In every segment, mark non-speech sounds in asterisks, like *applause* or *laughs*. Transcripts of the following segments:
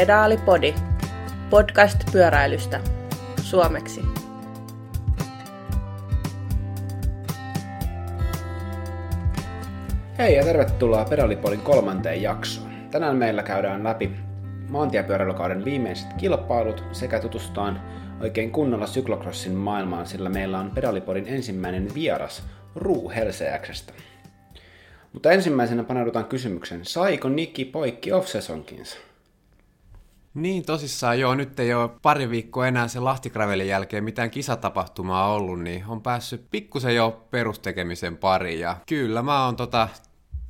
Pedaalipodi, podcast pyöräilystä, suomeksi. Hei ja tervetuloa Pedalipodin kolmanteen jaksoon. Tänään meillä käydään läpi maantiepyöräilykauden viimeiset kilpailut sekä tutustaan oikein kunnolla syklocrossin maailmaan, sillä meillä on Pedalipodin ensimmäinen vieras Ruu Helseäksestä. Mutta ensimmäisenä paneudutaan kysymykseen, saiko Nikki poikki off-sesonkinsa? Niin tosissaan joo, nyt ei ole pari viikkoa enää sen Lahtikravelin jälkeen mitään kisatapahtumaa ollut, niin on päässyt pikkusen jo perustekemisen pariin. Ja kyllä mä oon tota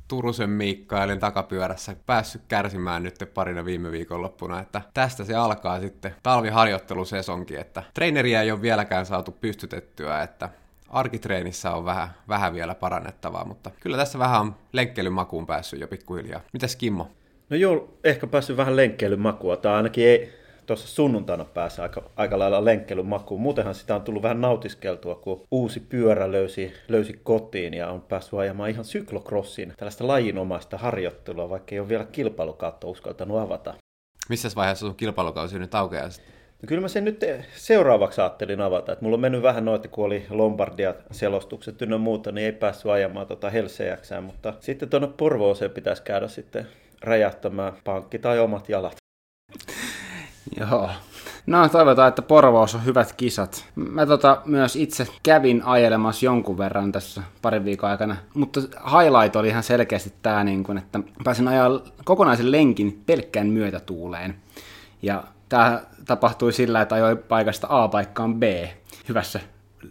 Turusen Miikkailin takapyörässä päässyt kärsimään nyt parina viime viikonloppuna, että tästä se alkaa sitten talviharjoittelusesonkin, että treeneriä ei ole vieläkään saatu pystytettyä, että arkitreenissä on vähän, vähän vielä parannettavaa, mutta kyllä tässä vähän on lenkkelymakuun päässyt jo pikkuhiljaa. Mitäs Kimmo? No joo, ehkä päässyt vähän lenkkeilymakua, tai ainakin ei tuossa sunnuntaina päässä aika, aika lailla lenkkeilymakuun. Muutenhan sitä on tullut vähän nautiskeltua, kun uusi pyörä löysi, löysi kotiin ja on päässyt ajamaan ihan syklokrossin, tällaista lajinomaista harjoittelua, vaikka ei ole vielä kilpailukautta uskaltanut avata. Missä vaiheessa sun kilpailukausi nyt aukeaa No kyllä mä sen nyt seuraavaksi ajattelin avata, että mulla on mennyt vähän noita, kun oli Lombardia selostukset ynnä muuta, niin ei päässyt ajamaan tota Helseäksään, mutta sitten tuonne Porvooseen pitäisi käydä sitten räjähtämään pankki tai omat jalat. Joo. No toivotaan, että Porvoos on hyvät kisat. Mä tota, myös itse kävin ajelemassa jonkun verran tässä parin viikon aikana, mutta highlight oli ihan selkeästi tämä, niin kun, että pääsin ajaa kokonaisen lenkin pelkkään myötätuuleen. Ja tämä tapahtui sillä, että ajoi paikasta A paikkaan B hyvässä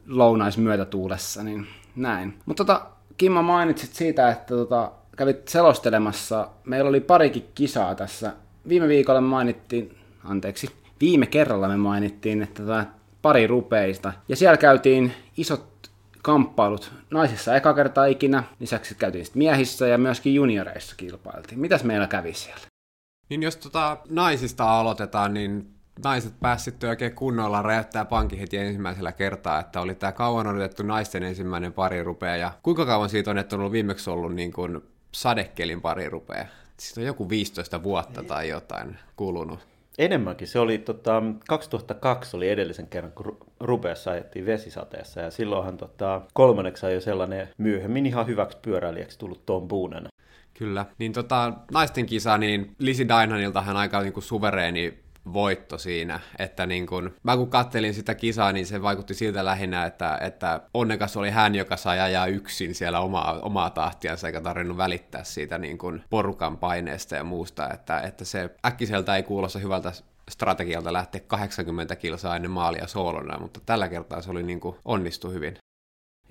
lounaismyötätuulessa, niin näin. Mutta tota, Kimmo mainitsit siitä, että tota, kävit selostelemassa. Meillä oli parikin kisaa tässä. Viime viikolla mainittiin, anteeksi, viime kerralla me mainittiin, että tota, pari rupeista. Ja siellä käytiin isot kamppailut naisissa eka kertaa ikinä, lisäksi käytiin sitten miehissä ja myöskin junioreissa kilpailtiin. Mitäs meillä kävi siellä? Niin jos tota naisista aloitetaan, niin naiset pääsivät oikein kunnolla räjättää pankin heti ensimmäisellä kertaa, että oli tämä kauan odotettu naisten ensimmäinen pari rupea, ja kuinka kauan siitä on, että on ollut viimeksi ollut niin kuin sadekelin pari rupea? Siitä on joku 15 vuotta tai jotain kulunut. Enemmänkin. Se oli, tota, 2002 oli edellisen kerran, kun rupeassa ajettiin vesisateessa, ja silloinhan tota, kolmanneksi jo sellainen myöhemmin ihan hyväksi pyöräilijäksi tullut Tom Boonen. Kyllä. Niin tota, naisten kisa, niin Lisi Dainhaniltahan aika niin kuin suvereeni voitto siinä, että niin kun, mä kun kattelin sitä kisaa, niin se vaikutti siltä lähinnä, että, että onnekas oli hän, joka sai ajaa yksin siellä omaa, omaa tahtiansa, eikä tarvinnut välittää siitä niin kun porukan paineesta ja muusta, että, että se äkkiseltä ei kuulosta hyvältä strategialta lähteä 80 kilsaa ennen maalia soolona, mutta tällä kertaa se oli niin onnistu hyvin.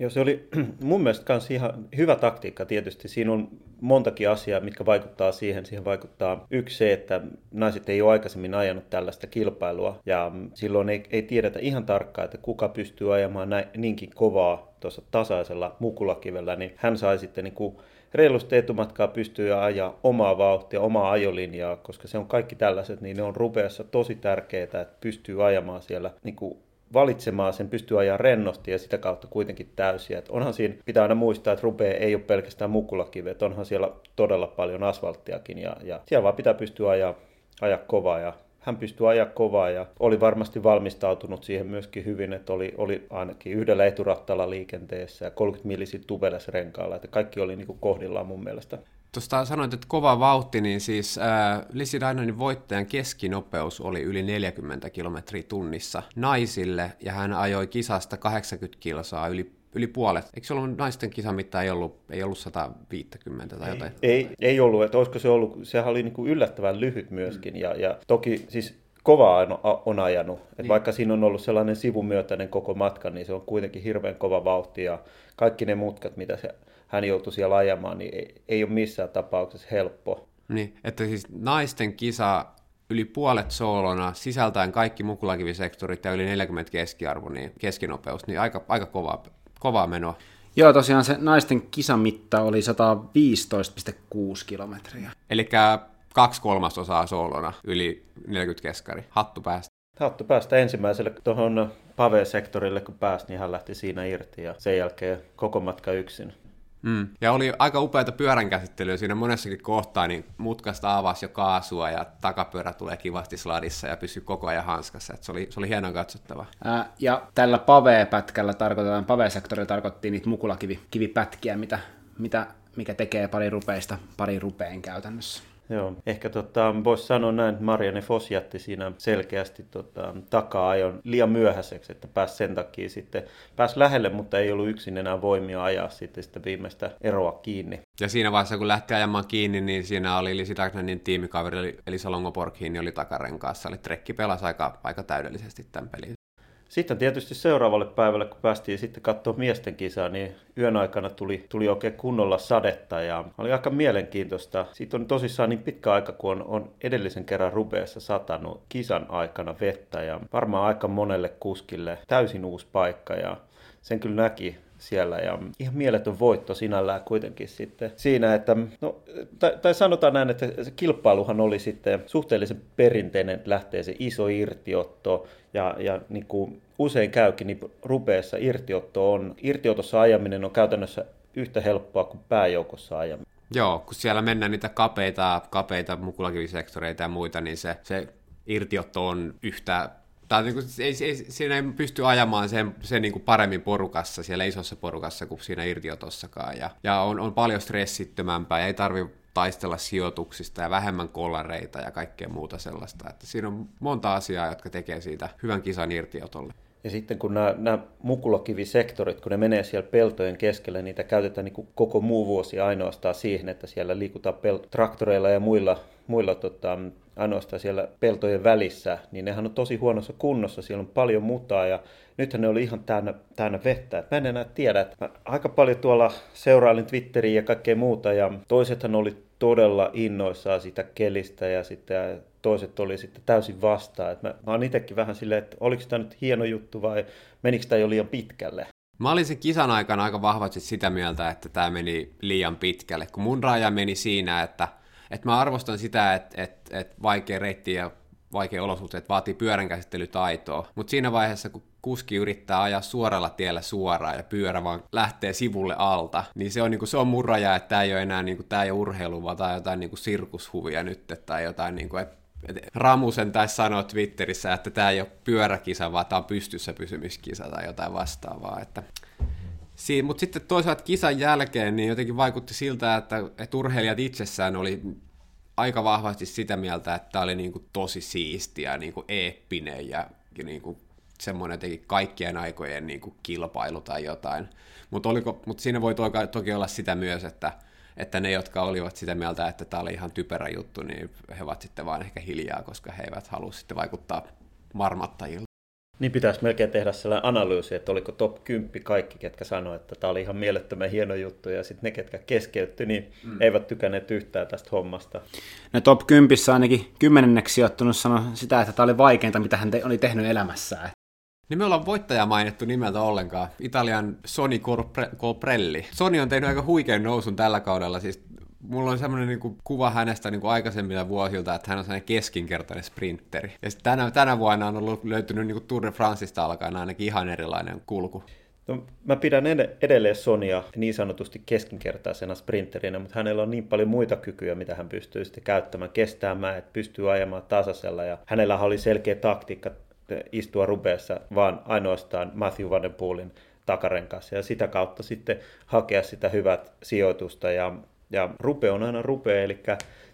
Joo, se oli *clears throat* mun mielestä myös ihan hyvä taktiikka tietysti. Siinä on montakin asiaa, mitkä vaikuttaa siihen. Siihen vaikuttaa yksi se, että naiset ei ole aikaisemmin ajanut tällaista kilpailua ja silloin ei, ei tiedetä ihan tarkkaan, että kuka pystyy ajamaan näin, niinkin kovaa tuossa tasaisella mukulakivellä, niin hän sai sitten niin kuin reilusti etumatkaa pystyy ajaa omaa vauhtia, omaa ajolinjaa, koska se on kaikki tällaiset, niin ne on rupeassa tosi tärkeää, että pystyy ajamaan siellä niin kuin valitsemaan sen, pystyy ajaa rennosti ja sitä kautta kuitenkin täysiä. Et onhan siinä, pitää aina muistaa, että rupee ei ole pelkästään mukulakivet, onhan siellä todella paljon asfalttiakin ja, ja siellä vaan pitää pystyä ajaa, ajaa kovaa ja hän pystyi ajaa kovaa ja oli varmasti valmistautunut siihen myöskin hyvin, että oli, oli ainakin yhdellä eturattalla liikenteessä ja 30 millisit renkaalla, että kaikki oli niin kohdillaan mun mielestä. Tuosta sanoit, että kova vauhti, niin siis äh, Lizzie Dynanin voittajan keskinopeus oli yli 40 kilometriä tunnissa naisille, ja hän ajoi kisasta 80 kilsaa yli yli puolet. Eikö se ollut naisten kisamitta ei ollut, ei ollut 150 tai jotain? Ei, ei, ei ollut, että olisiko se ollut, sehän oli niin kuin yllättävän lyhyt myöskin, mm. ja, ja toki siis kova on, on ajanut. Et niin. Vaikka siinä on ollut sellainen sivumyötäinen koko matka, niin se on kuitenkin hirveän kova vauhti, ja kaikki ne mutkat, mitä se hän joutui siellä ajamaan, niin ei, ei ole missään tapauksessa helppo. Niin, että siis naisten kisa yli puolet soolona, sisältäen kaikki mukulakivisektorit ja yli 40 keskiarvo, niin keskinopeus, niin aika, aika kovaa, kovaa menoa. Joo, tosiaan se naisten kisamitta oli 115,6 kilometriä. Eli kaksi kolmasosaa soolona, yli 40 keskari. Hattu päästä. Hattu päästä ensimmäiselle tuohon pave-sektorille, kun pääsi, niin hän lähti siinä irti ja sen jälkeen koko matka yksin. Mm. Ja oli aika upeata pyörän käsittelyä siinä monessakin kohtaa, niin mutkasta avasi jo kaasua ja takapyörä tulee kivasti sladissa ja pysyy koko ajan hanskassa. Et se, oli, se oli hienon katsottava. Ää, ja tällä pave-pätkällä tarkoitetaan, pave-sektorilla tarkoittiin niitä mukulakivipätkiä, mitä, mitä, mikä tekee pari rupeista pari rupeen käytännössä. Joo, ehkä tota, voisi sanoa näin, että Marianne Foss jätti siinä selkeästi tota, taka-ajon liian myöhäiseksi, että pääsi sen takia sitten, pääsi lähelle, mutta ei ollut yksin enää voimia ajaa sitten sitä viimeistä eroa kiinni. Ja siinä vaiheessa, kun lähti ajamaan kiinni, niin siinä oli Lisi Dagnanin tiimikaveri, eli Salongo Porkhiin, oli takarenkaassa, eli Trekki pelasi aika, aika täydellisesti tämän pelin. Sitten tietysti seuraavalle päivälle, kun päästiin sitten katsoa miesten kisaa, niin yön aikana tuli, tuli oikein kunnolla sadetta ja oli aika mielenkiintoista. Siitä on tosissaan niin pitkä aika, kun on, on edellisen kerran rubeessa satanut kisan aikana vettä ja varmaan aika monelle kuskille täysin uusi paikka ja sen kyllä näki siellä ja ihan mieletön voitto sinällään kuitenkin sitten siinä, että no, tai, tai sanotaan näin, että se kilpailuhan oli sitten suhteellisen perinteinen, lähtee se iso irtiotto ja, ja niin kuin usein käykin, niin rupeessa irtiotto on, irtiotossa ajaminen on käytännössä yhtä helppoa kuin pääjoukossa ajaminen. Joo, kun siellä mennään niitä kapeita, kapeita mukulakivisektoreita ja muita, niin se, se irtiotto on yhtä tai niin kuin, ei, ei, siinä ei pysty ajamaan sen, sen niin kuin paremmin porukassa, siellä isossa porukassa kuin siinä irtiotossakaan. Ja, ja on, on paljon stressittömämpää ja ei tarvi taistella sijoituksista ja vähemmän kollareita ja kaikkea muuta sellaista. Että siinä on monta asiaa, jotka tekee siitä hyvän kisan irtiotolle. Ja sitten kun nämä, nämä mukulakivisektorit, kun ne menee siellä peltojen keskellä, niitä käytetään niin koko muu vuosi ainoastaan siihen, että siellä liikutaan pel- traktoreilla ja muilla, muilla tota, ainoastaan siellä peltojen välissä, niin nehän on tosi huonossa kunnossa, siellä on paljon mutaa ja nythän ne oli ihan täynnä, täynnä vettä. mä en enää tiedä, että aika paljon tuolla seurailin Twitteriä ja kaikkea muuta ja toisethan oli todella innoissaan sitä kelistä ja sitten toiset oli sitten täysin vastaan. Et mä, mä oon itsekin vähän silleen, että oliko tämä nyt hieno juttu vai menikö tämä jo liian pitkälle? Mä olin sen kisan aikana aika vahvasti sitä mieltä, että tämä meni liian pitkälle, kun mun raja meni siinä, että, että mä arvostan sitä, että, että, että vaikea reitti ja vaikea olosuhteet vaatii pyöränkäsittelytaitoa, mutta siinä vaiheessa, kun kuski yrittää ajaa suoralla tiellä suoraan ja pyörä vaan lähtee sivulle alta, niin se on, niin kuin, se on mun raja, että tämä ei ole enää niin kuin, tämä ei ole urheilu, vaan tämä on jotain niin kuin sirkushuvia nyt, tai jotain, niin kuin, että Ramusen taisi sanoa Twitterissä, että tämä ei ole pyöräkisa, vaan tämä on pystyssä pysymiskisa tai jotain vastaavaa. Että Siin, mutta sitten toisaalta kisan jälkeen niin jotenkin vaikutti siltä, että, että urheilijat itsessään oli aika vahvasti sitä mieltä, että tämä oli kuin tosi siistiä, kuin eeppinen ja, ja niin kuin semmoinen jotenkin kaikkien aikojen niin kuin kilpailu tai jotain. Mutta mut siinä voi toki, toki olla sitä myös, että, että ne, jotka olivat sitä mieltä, että tämä oli ihan typerä juttu, niin he ovat sitten vain ehkä hiljaa, koska he eivät halua sitten vaikuttaa marmattajilta. Niin pitäisi melkein tehdä sellainen analyysi, että oliko top 10 kaikki, ketkä sanoivat, että tämä oli ihan mielettömän hieno juttu, ja sitten ne, ketkä keskeytty, niin mm. eivät tykänneet yhtään tästä hommasta. No top 10 ainakin kymmenenneksi sijoittunut sanoi sitä, että tämä oli vaikeinta, mitä hän te- oli tehnyt elämässään. Niin me ollaan voittaja mainittu nimeltä ollenkaan. Italian Sony Corprelli. Sony on tehnyt aika huikean nousun tällä kaudella. Siis mulla on semmoinen niin kuva hänestä niin kuin aikaisemmilla vuosilta, että hän on sellainen keskinkertainen sprinteri. Ja tänä, tänä vuonna on ollut löytynyt niin kuin Tour de Franceista alkaen ainakin ihan erilainen kulku. No, mä pidän edelleen Sonia niin sanotusti keskinkertaisena sprinterinä, mutta hänellä on niin paljon muita kykyjä, mitä hän pystyy sitten käyttämään, kestämään, että pystyy ajamaan tasaisella. Ja hänellä oli selkeä taktiikka istua rubeessa, vaan ainoastaan Matthew Van Der Poolin takarenkaassa ja sitä kautta sitten hakea sitä hyvät sijoitusta. Ja, ja rupe on aina rupe, eli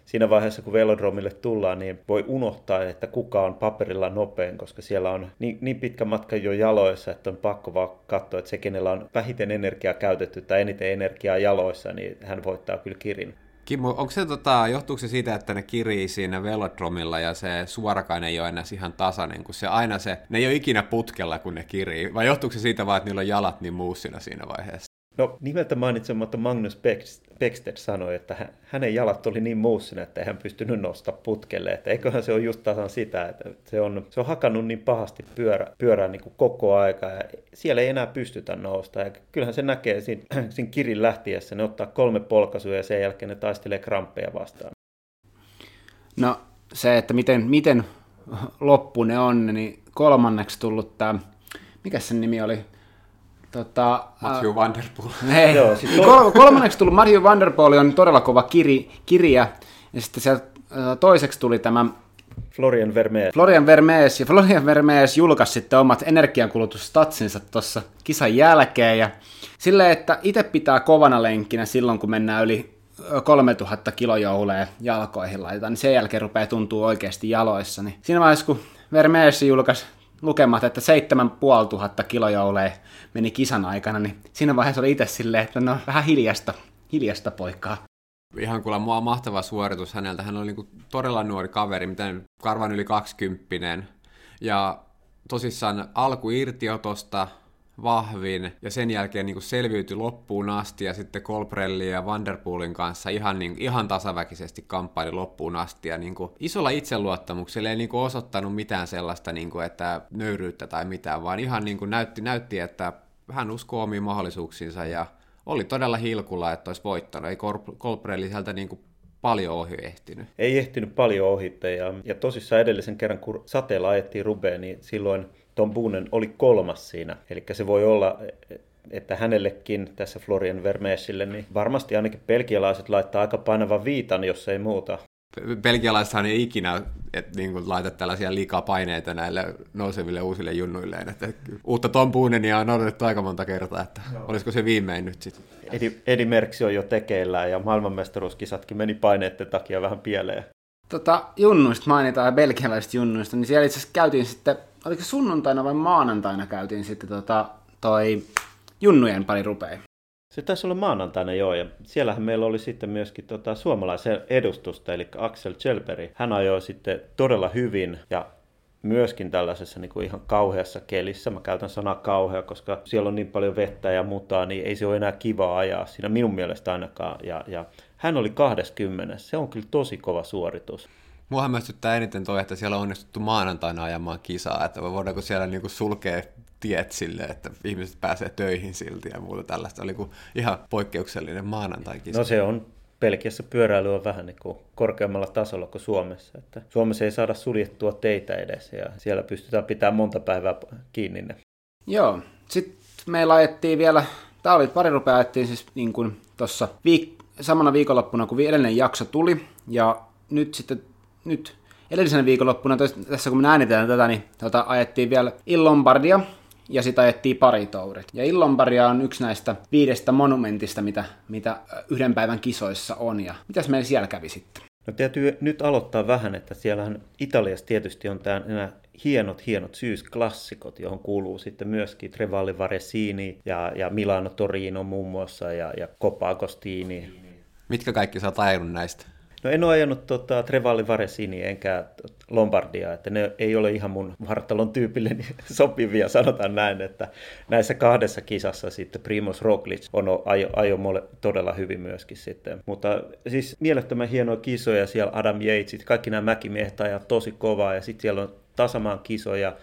siinä vaiheessa, kun velodromille tullaan, niin voi unohtaa, että kuka on paperilla nopein, koska siellä on niin, niin pitkä matka jo jaloissa, että on pakko vaan katsoa, että se, kenellä on vähiten energiaa käytetty tai eniten energiaa jaloissa, niin hän voittaa kyllä kirin. Kimmo, onko se, tota, johtuuko se siitä, että ne kirii siinä velodromilla ja se suorakain ei ole enää ihan tasainen, kun se aina se, ne ei ole ikinä putkella, kun ne kirii, vai johtuuko se siitä vaan, että niillä on jalat niin muussina siinä vaiheessa? No nimeltä mainitsematta Magnus Beckstedt sanoi, että hänen jalat oli niin muussina, että hän pystynyt nostaa putkelle. Että eiköhän se ole just tasan sitä, että se on, se on hakannut niin pahasti pyörä, pyörää niin koko aika ja siellä ei enää pystytä nousta. Ja kyllähän se näkee siinä, *clears throat* siinä kirin lähtiessä, ne ottaa kolme polkaisua ja sen jälkeen ne taistelee kramppeja vastaan. No se, että miten, miten loppu ne on, niin kolmanneksi tullut tämä, mikä sen nimi oli, Tota, Matthew Van Der Poel. *laughs* Ei. Joo, siis to- Kol- kolmanneksi tullut Matthew Van Der Poel on todella kova kiri, kirja, ja sitten sieltä äh, toiseksi tuli tämä Florian Vermeer. Florian Vermees, ja Florian Vermees julkaisi sitten omat energiankulutusstatsinsa tuossa kisan jälkeen, ja silleen, että itse pitää kovana lenkkinä silloin, kun mennään yli ö, 3000 kilojouleja jalkoihin laitetaan, niin sen jälkeen rupeaa tuntuu oikeasti jaloissa. Niin siinä vaiheessa, kun Vermees julkaisi lukemat, että 7500 kilojouleja meni kisan aikana, niin siinä vaiheessa oli itse silleen, että no vähän hiljasta, hiljasta poikaa. Ihan kuulla mua mahtava suoritus häneltä. Hän oli niinku todella nuori kaveri, miten karvan yli 20 Ja tosissaan alku irtiotosta vahvin ja sen jälkeen niin selviytyi loppuun asti ja sitten Colbrellin ja Vanderpoolin kanssa ihan, niin, ihan tasaväkisesti kamppaili loppuun asti ja niin kuin, isolla itseluottamuksella ei niin kuin, osoittanut mitään sellaista, niin kuin, että nöyryyttä tai mitään, vaan ihan niin kuin, näytti, näytti, että hän uskoo omiin mahdollisuuksiinsa ja oli todella hilkulla, että olisi voittanut. Ei Colbrelli sieltä niin kuin, paljon ohi ehtinyt. Ei ehtinyt paljon ohitte ja, ja tosissaan edellisen kerran, kun sateella ajettiin Rubeen, niin silloin Tom Boonen oli kolmas siinä. Eli se voi olla, että hänellekin tässä Florian Vermeesille, niin varmasti ainakin belgialaiset laittaa aika painavan viitan, jos ei muuta. Belgialaisethan ei ikinä et, niin kuin, laita tällaisia liikaa paineita näille nouseville uusille junnuilleen. Että uutta Tom Boonenia on odotettu aika monta kertaa, että no. olisiko se viimein nyt sitten. Edi, Edi Merksi on jo tekeillään ja maailmanmestaruuskisatkin meni paineiden takia vähän pieleen. Tota, junnuista mainitaan ja belgialaisista junnuista, niin siellä itse asiassa käytiin sitten, oliko sunnuntaina vai maanantaina käytiin sitten tota, toi junnujen pari rupea. Se taisi olla maanantaina joo, ja siellähän meillä oli sitten myöskin tota, suomalaisen edustusta, eli Axel Chelberi. Hän ajoi sitten todella hyvin, ja myöskin tällaisessa niin kuin ihan kauheassa kelissä. Mä käytän sanaa kauhea, koska siellä on niin paljon vettä ja mutaa, niin ei se ole enää kiva ajaa siinä minun mielestä ainakaan. Ja, ja hän oli 20. Se on kyllä tosi kova suoritus. Mua hämmästyttää eniten toi, että siellä on onnistuttu maanantaina ajamaan kisaa, että voidaanko siellä niinku sulkea tiet sille, että ihmiset pääsee töihin silti ja muuta tällaista. Oli kuin ihan poikkeuksellinen maanantai-kisa. No se on Pelkiässä pyöräily on vähän niin kuin korkeammalla tasolla kuin Suomessa. Että Suomessa ei saada suljettua teitä edes ja siellä pystytään pitämään monta päivää kiinni ne. Joo, sitten meillä ajettiin vielä, tämä oli pari rupea ajettiin siis niin kuin tuossa viik- samana viikonloppuna, kun edellinen jakso tuli, ja nyt sitten, nyt edellisenä viikonloppuna, tässä kun me äänitään tätä, niin tota, ajettiin vielä Illombardia, ja sitä ajettiin paritourit. Ja Illombardia on yksi näistä viidestä monumentista, mitä, mitä yhden päivän kisoissa on. Ja mitäs meillä siellä kävi sitten? No täytyy nyt aloittaa vähän, että siellähän Italiassa tietysti on tämä, nämä hienot, hienot syysklassikot, johon kuuluu sitten myöskin Trevalli Varesini ja, ja Milano Torino muun muassa ja, ja Coppa Agostini. Mitkä kaikki sä oot näistä? No en ole ajanut tota, Trevalli Varesini enkä Lombardia, että ne ei ole ihan mun vartalon tyypille *laughs* sopivia, sanotaan näin, että näissä kahdessa kisassa sitten Primoz Roglic on ajo, ajo mulle todella hyvin myöskin sitten. Mutta siis mielettömän hienoja kisoja siellä Adam Yatesit, kaikki nämä mäkimiehet ajaa tosi kovaa ja sitten siellä on tasamaan kisoja,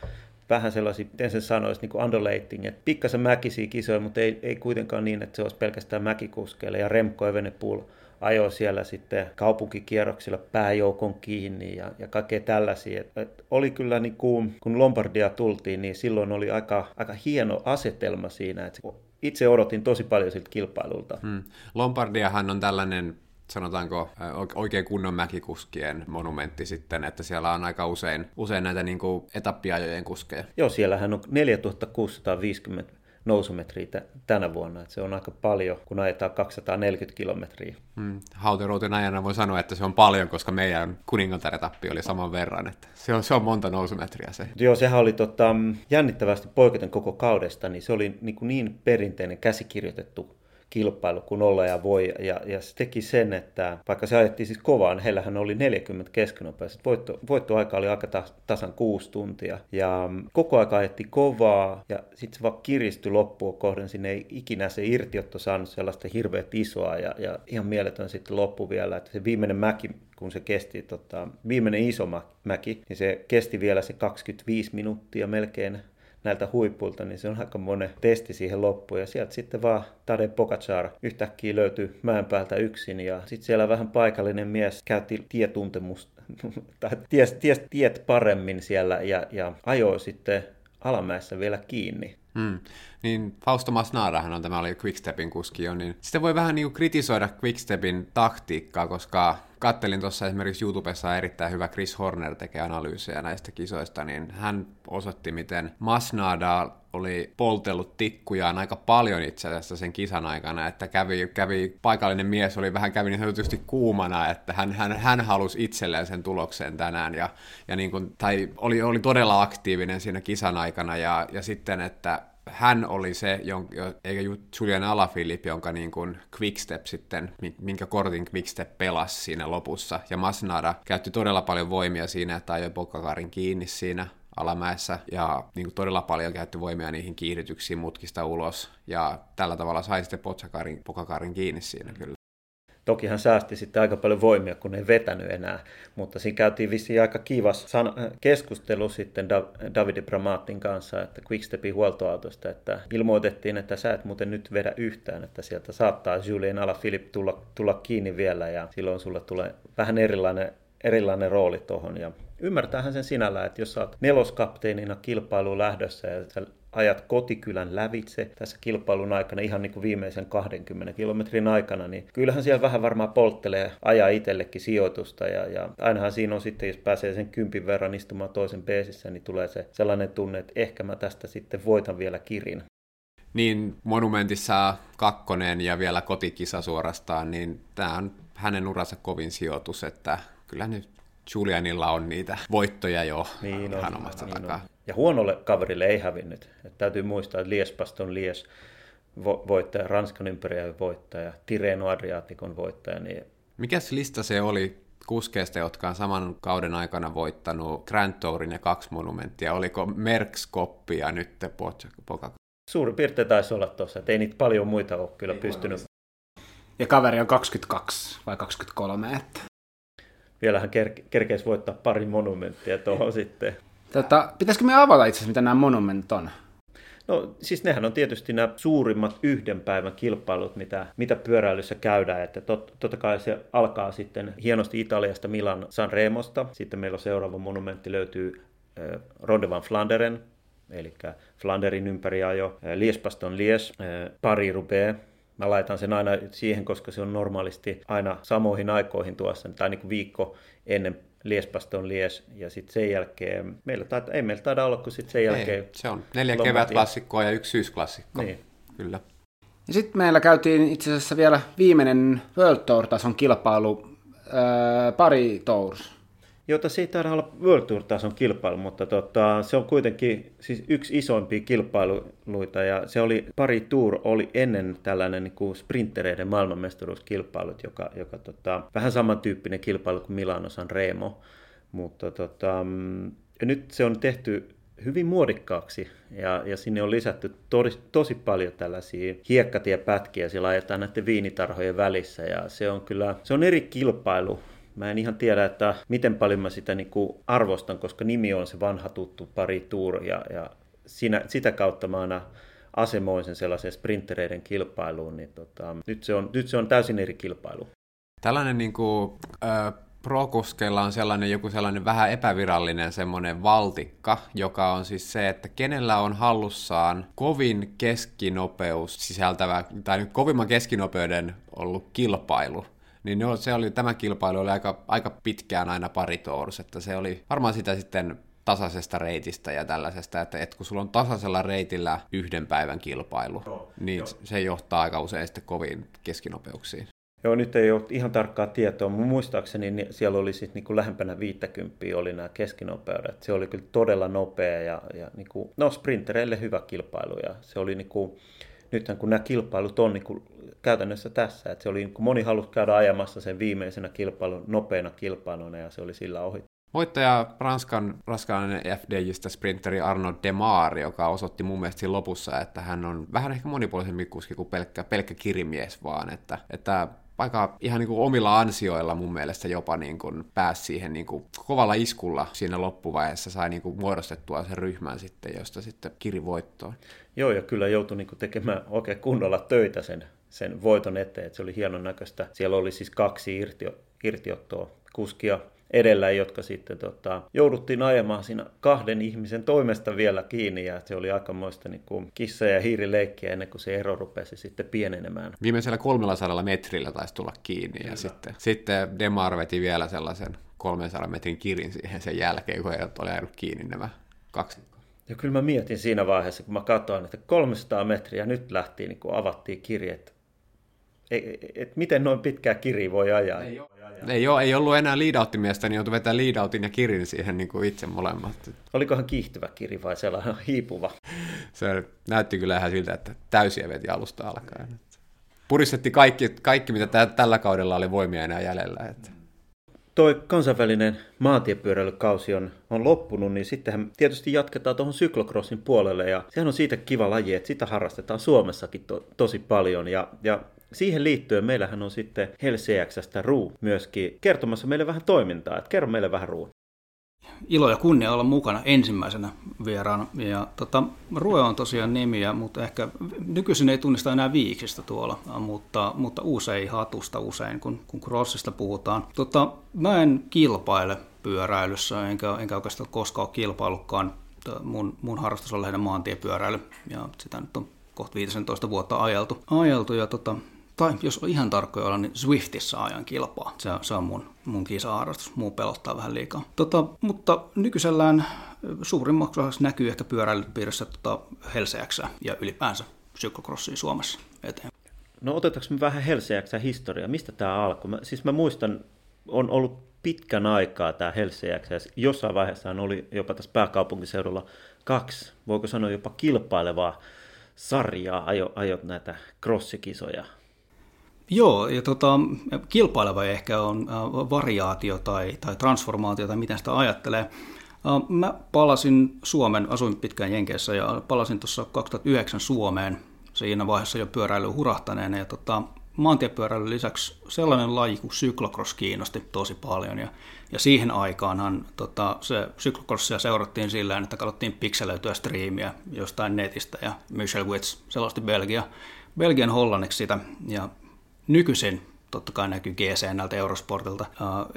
vähän sellaisia, miten sen sanoisi, niin kuin undulating, että pikkasen mäkisiä kisoja, mutta ei, ei kuitenkaan niin, että se olisi pelkästään mäkikuskeille ja Remco Evenepoel ajoi siellä sitten kaupunkikierroksilla pääjoukon kiinni ja, ja kaikkea tällaisia. Et, et oli kyllä, niin kuin, kun Lombardia tultiin, niin silloin oli aika, aika hieno asetelma siinä. Et itse odotin tosi paljon siltä kilpailulta. Hmm. Lombardiahan on tällainen sanotaanko oikein kunnon mäkikuskien monumentti sitten, että siellä on aika usein, usein näitä niin kuin etappiajojen kuskeja. Joo, siellähän on 4650 nousumetriä tänä vuonna. Et se on aika paljon, kun ajetaan 240 kilometriä. Mm. Hauteroutin ajana voi sanoa, että se on paljon, koska meidän kuningattaretappi oli saman verran. Että se, on, se on monta nousumetriä se. Joo, sehän oli tota, jännittävästi poiketen koko kaudesta, niin se oli niin, niin perinteinen käsikirjoitettu kilpailu kuin olla ja voi. Ja, ja se teki sen, että vaikka se ajettiin siis kovaan, heillähän oli 40 keskenopaiset. Voitto, voittoaika oli aika tasan kuusi tuntia. Ja koko aika ajettiin kovaa ja sitten se vaan kiristyi loppua kohden. Sinne ei ikinä se irtiotto saanut sellaista hirveät isoa ja, ja ihan mieletön sitten loppu vielä. Että se viimeinen mäki, kun se kesti, tota, viimeinen iso mäki, niin se kesti vielä se 25 minuuttia melkein näiltä huippuilta, niin se on aika monen testi siihen loppuun. Ja sieltä sitten vaan Tade Pogacar yhtäkkiä löytyi mäen päältä yksin. Ja sitten siellä vähän paikallinen mies käytti tietuntemusta, *laughs* tai ties, ties tiet paremmin siellä ja, ja ajoi sitten alamäessä vielä kiinni. Hmm. Niin Fausto Masnadahan on tämä oli Quickstepin kuski niin sitten voi vähän niin kuin kritisoida Quickstepin taktiikkaa, koska kattelin tuossa esimerkiksi YouTubessa erittäin hyvä Chris Horner tekee analyysejä näistä kisoista, niin hän osoitti, miten Masnada oli poltellut tikkujaan aika paljon itse asiassa sen kisan aikana, että kävi, kävi paikallinen mies oli vähän kävi niin sanotusti kuumana, että hän, hän, hän halusi itselleen sen tuloksen tänään, ja, ja niin kuin, tai oli, oli todella aktiivinen siinä kisan aikana, ja, ja sitten, että hän oli se, eikä Julian Alaphilippe, jonka niin kuin Quickstep sitten, minkä kortin Quickstep pelasi siinä lopussa. Ja Masnada käytti todella paljon voimia siinä, että ajoi Pokakarin kiinni siinä alamäessä ja niin kuin todella paljon käytti voimia niihin kiihdytyksiin mutkista ulos ja tällä tavalla sai sitten Pokakarin kiinni siinä kyllä. Toki hän säästi sitten aika paljon voimia, kun ei vetänyt enää, mutta siinä käytiin vissiin aika kivas keskustelu sitten da- Davide Bramatin kanssa, että Quickstepin huoltoautosta, että ilmoitettiin, että sä et muuten nyt vedä yhtään, että sieltä saattaa Julien Alaphilippe tulla, tulla kiinni vielä ja silloin sulle tulee vähän erilainen, erilainen rooli tuohon ja ymmärtäähän sen sinällä, että jos sä oot neloskapteenina kilpailuun lähdössä ja sä ajat kotikylän lävitse tässä kilpailun aikana ihan niin kuin viimeisen 20 kilometrin aikana, niin kyllähän siellä vähän varmaan polttelee ajaa itsellekin sijoitusta ja, ja ainahan siinä on sitten, jos pääsee sen kympin verran istumaan toisen peesissä, niin tulee se sellainen tunne, että ehkä mä tästä sitten voitan vielä kirin. Niin monumentissa kakkonen ja vielä kotikisa suorastaan, niin tämä on hänen uransa kovin sijoitus, että kyllä nyt Julianilla on niitä voittoja jo niin on, omasta niin takaa. On. Ja huonolle kaverille ei hävinnyt. Että täytyy muistaa, että Liespast on Lies voittaja, Ranskan ympäriä voittaja, Tireno Adriatikon voittaja. Niin... Mikäs lista se oli kuskeista, jotka on saman kauden aikana voittanut Grand Tourin ja kaksi monumenttia? Oliko Merckx Koppi ja nyt Poka? Suurin piirtein taisi olla tuossa, että ei niitä paljon muita ole kyllä ei pystynyt. Ja kaveri on 22 vai 23, että vielähän ker- kerkeisi voittaa pari monumenttia tuohon sitten. Tota, pitäisikö me avata itse asiassa, mitä nämä monumentit on? No siis nehän on tietysti nämä suurimmat yhden päivän kilpailut, mitä, mitä pyöräilyssä käydään. Että tot, totta kai se alkaa sitten hienosti Italiasta Milan Sanremosta. Sitten meillä on seuraava monumentti löytyy äh, Ronde van Flanderen, eli Flanderin ympäriajo, äh, Liespaston Lies, äh, Paris-Roubaix, Mä laitan sen aina siihen, koska se on normaalisti aina samoihin aikoihin tuossa, tai niin kuin viikko ennen Liespaston Lies, ja sitten sen jälkeen, meillä taida, ei meillä taida olla, kun sitten sen jälkeen... Ei, se on neljä kevätklassikkoa ja yksi syysklassikko. Niin. Kyllä. Ja sitten meillä käytiin itse asiassa vielä viimeinen World Tour-tason kilpailu, ää, pari Tours jota se ei taida olla World Tour-tason kilpailu, mutta tota, se on kuitenkin siis yksi isoimpia kilpailuita ja se oli, pari Tour oli ennen tällainen niin kuin sprintereiden maailmanmestaruuskilpailut, joka, joka tota, vähän samantyyppinen kilpailu kuin Milano San Remo, mutta tota, ja nyt se on tehty hyvin muodikkaaksi ja, ja sinne on lisätty tosi, tosi paljon tällaisia hiekkatiepätkiä, siellä ajetaan näiden viinitarhojen välissä ja se on kyllä, se on eri kilpailu Mä en ihan tiedä, että miten paljon mä sitä niin kuin arvostan, koska nimi on se vanha tuttu pari tour ja, ja siinä, sitä kautta mä aina asemoin sen sellaiseen sprintereiden kilpailuun, niin tota, nyt, se on, nyt se on täysin eri kilpailu. Tällainen niin kuin, äh, Prokuskeilla on sellainen joku sellainen vähän epävirallinen semmoinen valtikka, joka on siis se, että kenellä on hallussaan kovin keskinopeus sisältävä, tai nyt kovimman keskinopeuden ollut kilpailu, niin no, se oli, tämä kilpailu oli aika, aika pitkään aina pari tours, että se oli varmaan sitä sitten tasaisesta reitistä ja tällaisesta, että, että kun sulla on tasaisella reitillä yhden päivän kilpailu, Joo, niin jo. se johtaa aika usein sitten koviin keskinopeuksiin. Joo, nyt ei ole ihan tarkkaa tietoa. Mun muistaakseni niin siellä oli siis niin kuin lähempänä 50 oli nämä keskinopeudet. Se oli kyllä todella nopea ja, ja niin kuin, no sprintereille hyvä kilpailu. Ja se oli niin kuin, nythän kun nämä kilpailut on niin kuin käytännössä tässä, että se oli, kun moni halusi käydä ajamassa sen viimeisenä kilpailun nopeana kilpailuna ja se oli sillä ohi. Voittaja Ranskan raskainen FDJistä sprinteri Arno Demar, joka osoitti mun mielestä siinä lopussa, että hän on vähän ehkä monipuolisempi kuski kuin pelkkä, pelkkä kirimies vaan, että, että aika ihan niin kuin omilla ansioilla mun mielestä jopa niin kuin pääsi siihen niin kuin kovalla iskulla siinä loppuvaiheessa sai niin kuin muodostettua sen ryhmän sitten, josta sitten kiri voittoon. Joo, ja kyllä joutui niin kuin tekemään oikein kunnolla töitä sen, sen voiton eteen, että se oli hienon näköistä. Siellä oli siis kaksi irti, irtiottoa kuskia edellä, jotka sitten tota, jouduttiin ajamaan siinä kahden ihmisen toimesta vielä kiinni, ja se oli aikamoista niin kuin kissa- ja hiirileikkiä ennen kuin se ero rupesi sitten pienenemään. Viimeisellä 300 metrillä taisi tulla kiinni, Kyllä. ja sitten, sitten Demar veti vielä sellaisen 300 metrin kirin siihen sen jälkeen, kun ei ole ajanut kiinni nämä kaksi ja kyllä mä mietin siinä vaiheessa, kun mä katsoin, että 300 metriä nyt lähti, niin kun avattiin kirjeet, et, et, et miten noin pitkää kiri voi ajaa. Ei, ole, ei, ole, ei ollut enää liidauttimiestä, niin joutui vetämään liidautin ja kirin siihen niin kuin itse molemmat. Olikohan kiihtyvä kiri vai sellainen *laughs* hiipuva? Se näytti kyllä ihan siltä, että täysiä veti alusta alkaen. Puristettiin kaikki, kaikki mitä tä- tällä kaudella oli voimia enää jäljellä. Että toi kansainvälinen maantiepyöräilykausi on, on loppunut, niin sittenhän tietysti jatketaan tuohon syklocrossin puolelle ja sehän on siitä kiva laji, että sitä harrastetaan Suomessakin to, tosi paljon ja, ja siihen liittyen meillähän on sitten Helseäksästä Ruu myöskin kertomassa meille vähän toimintaa. Et kerro meille vähän Ruu ilo ja kunnia olla mukana ensimmäisenä vieraana. Ja tota, Rue on tosiaan nimiä, mutta ehkä nykyisin ei tunnista enää viiksistä tuolla, mutta, mutta usein hatusta usein, kun, kun crossista puhutaan. Tota, mä en kilpaile pyöräilyssä, enkä, enkä oikeastaan koskaan ole kilpaillutkaan. Mun, mun harrastus on lähinnä maantiepyöräily, ja sitä nyt on kohta 15 vuotta ajeltu. ajeltu ja tota, tai jos on ihan tarkkoja olla, niin Swiftissä ajan kilpaa. Se, se on mun, mun kisa-harrastus. Muu pelottaa vähän liikaa. Tota, mutta nykyisellään suurimmaksi näkyy ehkä pyöräilypiirissä tota Helseäksä ja ylipäänsä syklocrossiin Suomessa eteen. No otetaanko me vähän Helseäksä historiaa? Mistä tämä alkoi? Mä, siis mä muistan, on ollut pitkän aikaa tämä Helseäksä. Jossain vaiheessa oli jopa tässä pääkaupunkiseudulla kaksi, voiko sanoa jopa kilpailevaa sarjaa ajot ajo näitä crossikisoja. Joo, ja tota, kilpaileva ehkä on äh, variaatio tai, tai transformaatio tai miten sitä ajattelee. Äh, mä palasin Suomen, asuin pitkään Jenkeissä ja palasin tuossa 2009 Suomeen siinä vaiheessa jo pyöräily hurahtaneena. Ja tota, maantiepyöräilyn lisäksi sellainen laji kuin syklocross kiinnosti tosi paljon. Ja, ja siihen aikaanhan tota, se syklocrossia seurattiin sillä että katsottiin pikselöityä striimiä jostain netistä ja Michel Witz selosti Belgia, Belgian hollanniksi sitä. Ja nykyisin totta kai näkyy GC näiltä Eurosportilta,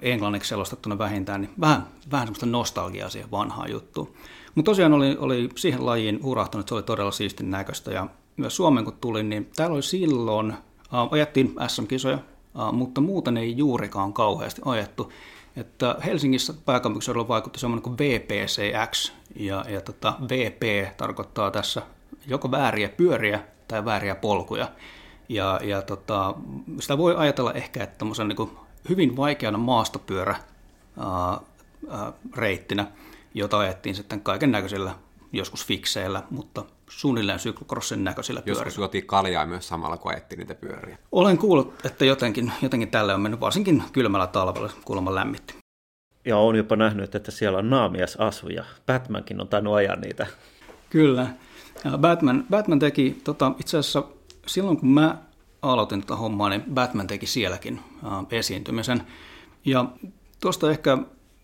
englanniksi selostettuna vähintään, niin vähän, vähän semmoista nostalgiaa siihen vanhaan juttuun. Mutta tosiaan oli, oli siihen lajiin hurahtanut, se oli todella siistin näköistä ja myös Suomen kun tulin, niin täällä oli silloin, uh, ajettiin SM-kisoja, uh, mutta muuten ei juurikaan kauheasti ajettu. Että Helsingissä pääkaupunkiseudulla vaikutti semmoinen kuin VPCX, ja, ja tota, VP tarkoittaa tässä joko vääriä pyöriä tai vääriä polkuja. Ja, ja tota, sitä voi ajatella ehkä, että niin hyvin vaikeana maastopyörä ää, ää, reittinä, jota ajettiin sitten kaiken näköisillä, joskus fikseillä, mutta suunnilleen syklocrossin näköisillä pyörillä. Joskus juotiin kaljaa myös samalla, kun ajettiin niitä pyöriä. Olen kuullut, että jotenkin, jotenkin tälle on mennyt varsinkin kylmällä talvella kuulemma lämmitti. Ja olen jopa nähnyt, että siellä on naamiasasuja. Batmankin on tainnut ajaa niitä. Kyllä. Batman, Batman teki tota, itse asiassa silloin kun mä aloitin tätä hommaa, niin Batman teki sielläkin esiintymisen. Ja tuosta ehkä,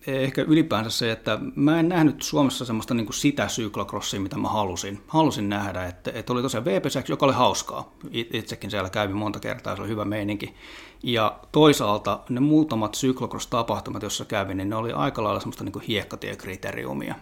ehkä ylipäänsä se, että mä en nähnyt Suomessa semmoista niin kuin sitä syklocrossia, mitä mä halusin. Halusin nähdä, että, että oli tosiaan VPSX, joka oli hauskaa. Itsekin siellä kävin monta kertaa, se oli hyvä meininki. Ja toisaalta ne muutamat cyclocross-tapahtumat, joissa kävin, niin ne oli aika lailla semmoista niin hiekkatiekriteriumia.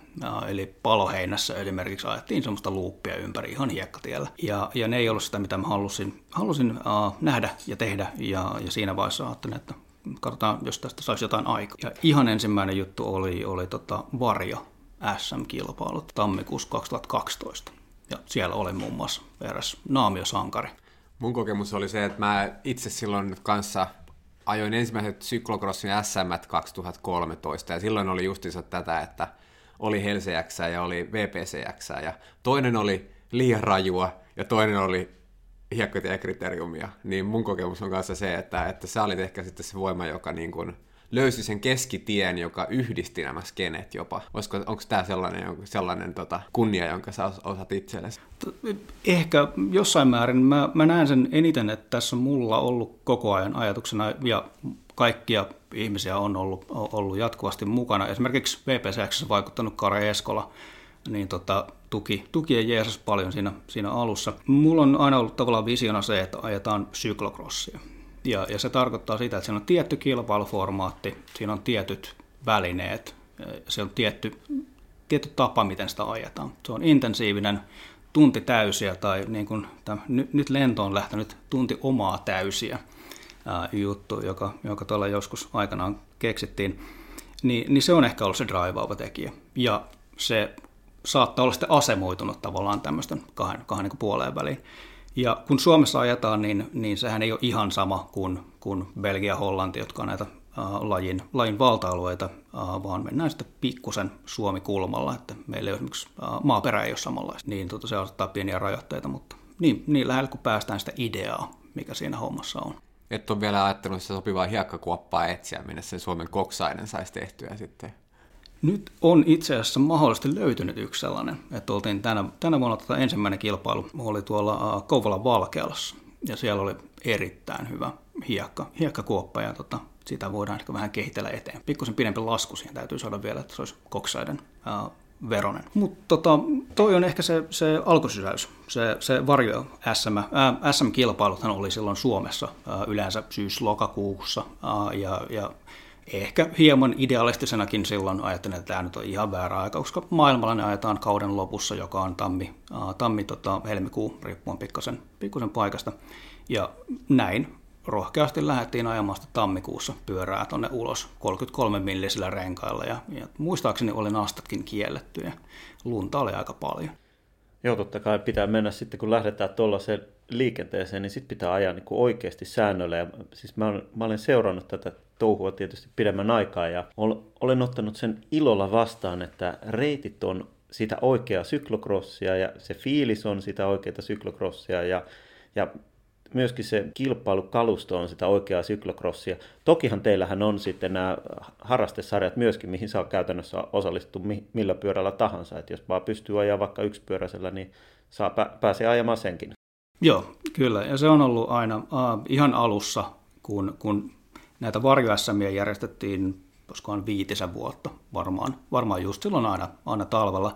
Eli paloheinässä esimerkiksi ajettiin semmoista luuppia ympäri ihan hiekkatiellä. Ja, ja ne ei ollut sitä, mitä mä halusin, halusin uh, nähdä ja tehdä. Ja, ja siinä vaiheessa ajattelin, että katsotaan, jos tästä saisi jotain aikaa. Ja ihan ensimmäinen juttu oli, oli tota Varjo SM-kilpailut tammikuussa 2012. Ja siellä oli muun muassa eräs naamiosankari. Mun kokemus oli se, että mä itse silloin kanssa ajoin ensimmäiset syklocrossin SM 2013 ja silloin oli justiinsa tätä, että oli Helseäks ja oli VPCX ja toinen oli liian rajua ja toinen oli hiekkotiekriteeriumia, niin mun kokemus on kanssa se, että, että sä olit ehkä sitten se voima, joka niin kuin löysi sen keskitien, joka yhdisti nämä skenet jopa. Olisiko, onko tämä sellainen, sellainen tota, kunnia, jonka sä osat itsellesi? Ehkä jossain määrin. Mä, mä näen sen eniten, että tässä on mulla ollut koko ajan ajatuksena ja kaikkia ihmisiä on ollut, ollut jatkuvasti mukana. Esimerkiksi VPCX vaikuttanut Kare Eskola, niin tota, tuki, tuki ja Jeesus paljon siinä, siinä alussa. Mulla on aina ollut tavallaan visiona se, että ajetaan syklocrossia. Ja, ja se tarkoittaa sitä, että siinä on tietty kilpailuformaatti, siinä on tietyt välineet. Se on tietty, tietty tapa, miten sitä ajetaan. Se on intensiivinen tunti täysiä tai niin kuin, tämän, nyt lento on lähtenyt tunti omaa täysiä ää, juttu, joka, joka tuolla joskus aikanaan keksittiin, niin, niin se on ehkä ollut se drivaava tekijä. Ja se saattaa olla sitten asemoitunut tavallaan tämmöisten kahden, kahden niin puoleen väliin. Ja kun Suomessa ajetaan, niin, niin sehän ei ole ihan sama kuin, kuin Belgia Hollanti, jotka on näitä äh, lajin, lajin valta-alueita, äh, vaan mennään sitten pikkusen Suomi-kulmalla, että meillä ei esimerkiksi äh, maaperä ei ole samanlaista, niin tuota, se asettaa pieniä rajoitteita, mutta niin, niin lähellä kun päästään sitä ideaa, mikä siinä hommassa on. Et ole vielä ajattelut sitä sopivaa hiekkakuoppaa etsiä, minne sen Suomen koksainen saisi tehtyä sitten. Nyt on itse asiassa mahdollisesti löytynyt yksi sellainen, että oltiin tänä, tänä vuonna tota ensimmäinen kilpailu, oli tuolla Kouvolan Valkealassa, ja siellä oli erittäin hyvä hiekka, hiekkakuoppa, ja tota, sitä voidaan ehkä vähän kehitellä eteen. Pikkusen pidempi lasku siihen täytyy saada vielä, että se olisi koksaiden uh, veronen. Mutta tota, toi on ehkä se, se alkusysäys, se, se varjo SM. Äh, SM-kilpailuthan oli silloin Suomessa äh, yleensä syys-lokakuussa äh, ja, ja ehkä hieman idealistisenakin silloin ajattelin, että tämä nyt on ihan väärä aika, koska maailmalla ne ajetaan kauden lopussa, joka on tammi, äh, tammi tota, helmikuu, riippuen pikkasen, pikkusen paikasta. Ja näin rohkeasti lähdettiin ajamaan sitä tammikuussa pyörää tuonne ulos 33 millisillä renkailla ja, ja muistaakseni oli nastatkin kielletty ja lunta oli aika paljon. Joo, totta kai pitää mennä sitten, kun lähdetään tuollaiseen liikenteeseen, niin sitten pitää ajaa niin kuin oikeasti säännöllä. Ja, siis mä, olen, mä olen seurannut tätä touhua tietysti pidemmän aikaa ja olen ottanut sen ilolla vastaan, että reitit on sitä oikeaa syklokrossia ja se fiilis on sitä oikeaa syklokrossia ja, ja myöskin se kilpailukalusto on sitä oikeaa syklokrossia. Tokihan teillähän on sitten nämä harrastesarjat myöskin, mihin saa käytännössä osallistua millä pyörällä tahansa. että jos vaan pystyy ajaa vaikka yksipyöräisellä, niin saa pä- pääsee ajamaan senkin. Joo, kyllä. Ja se on ollut aina uh, ihan alussa, kun, kun näitä varjo järjestettiin koska viitisen vuotta varmaan, varmaan just silloin aina, aina talvella,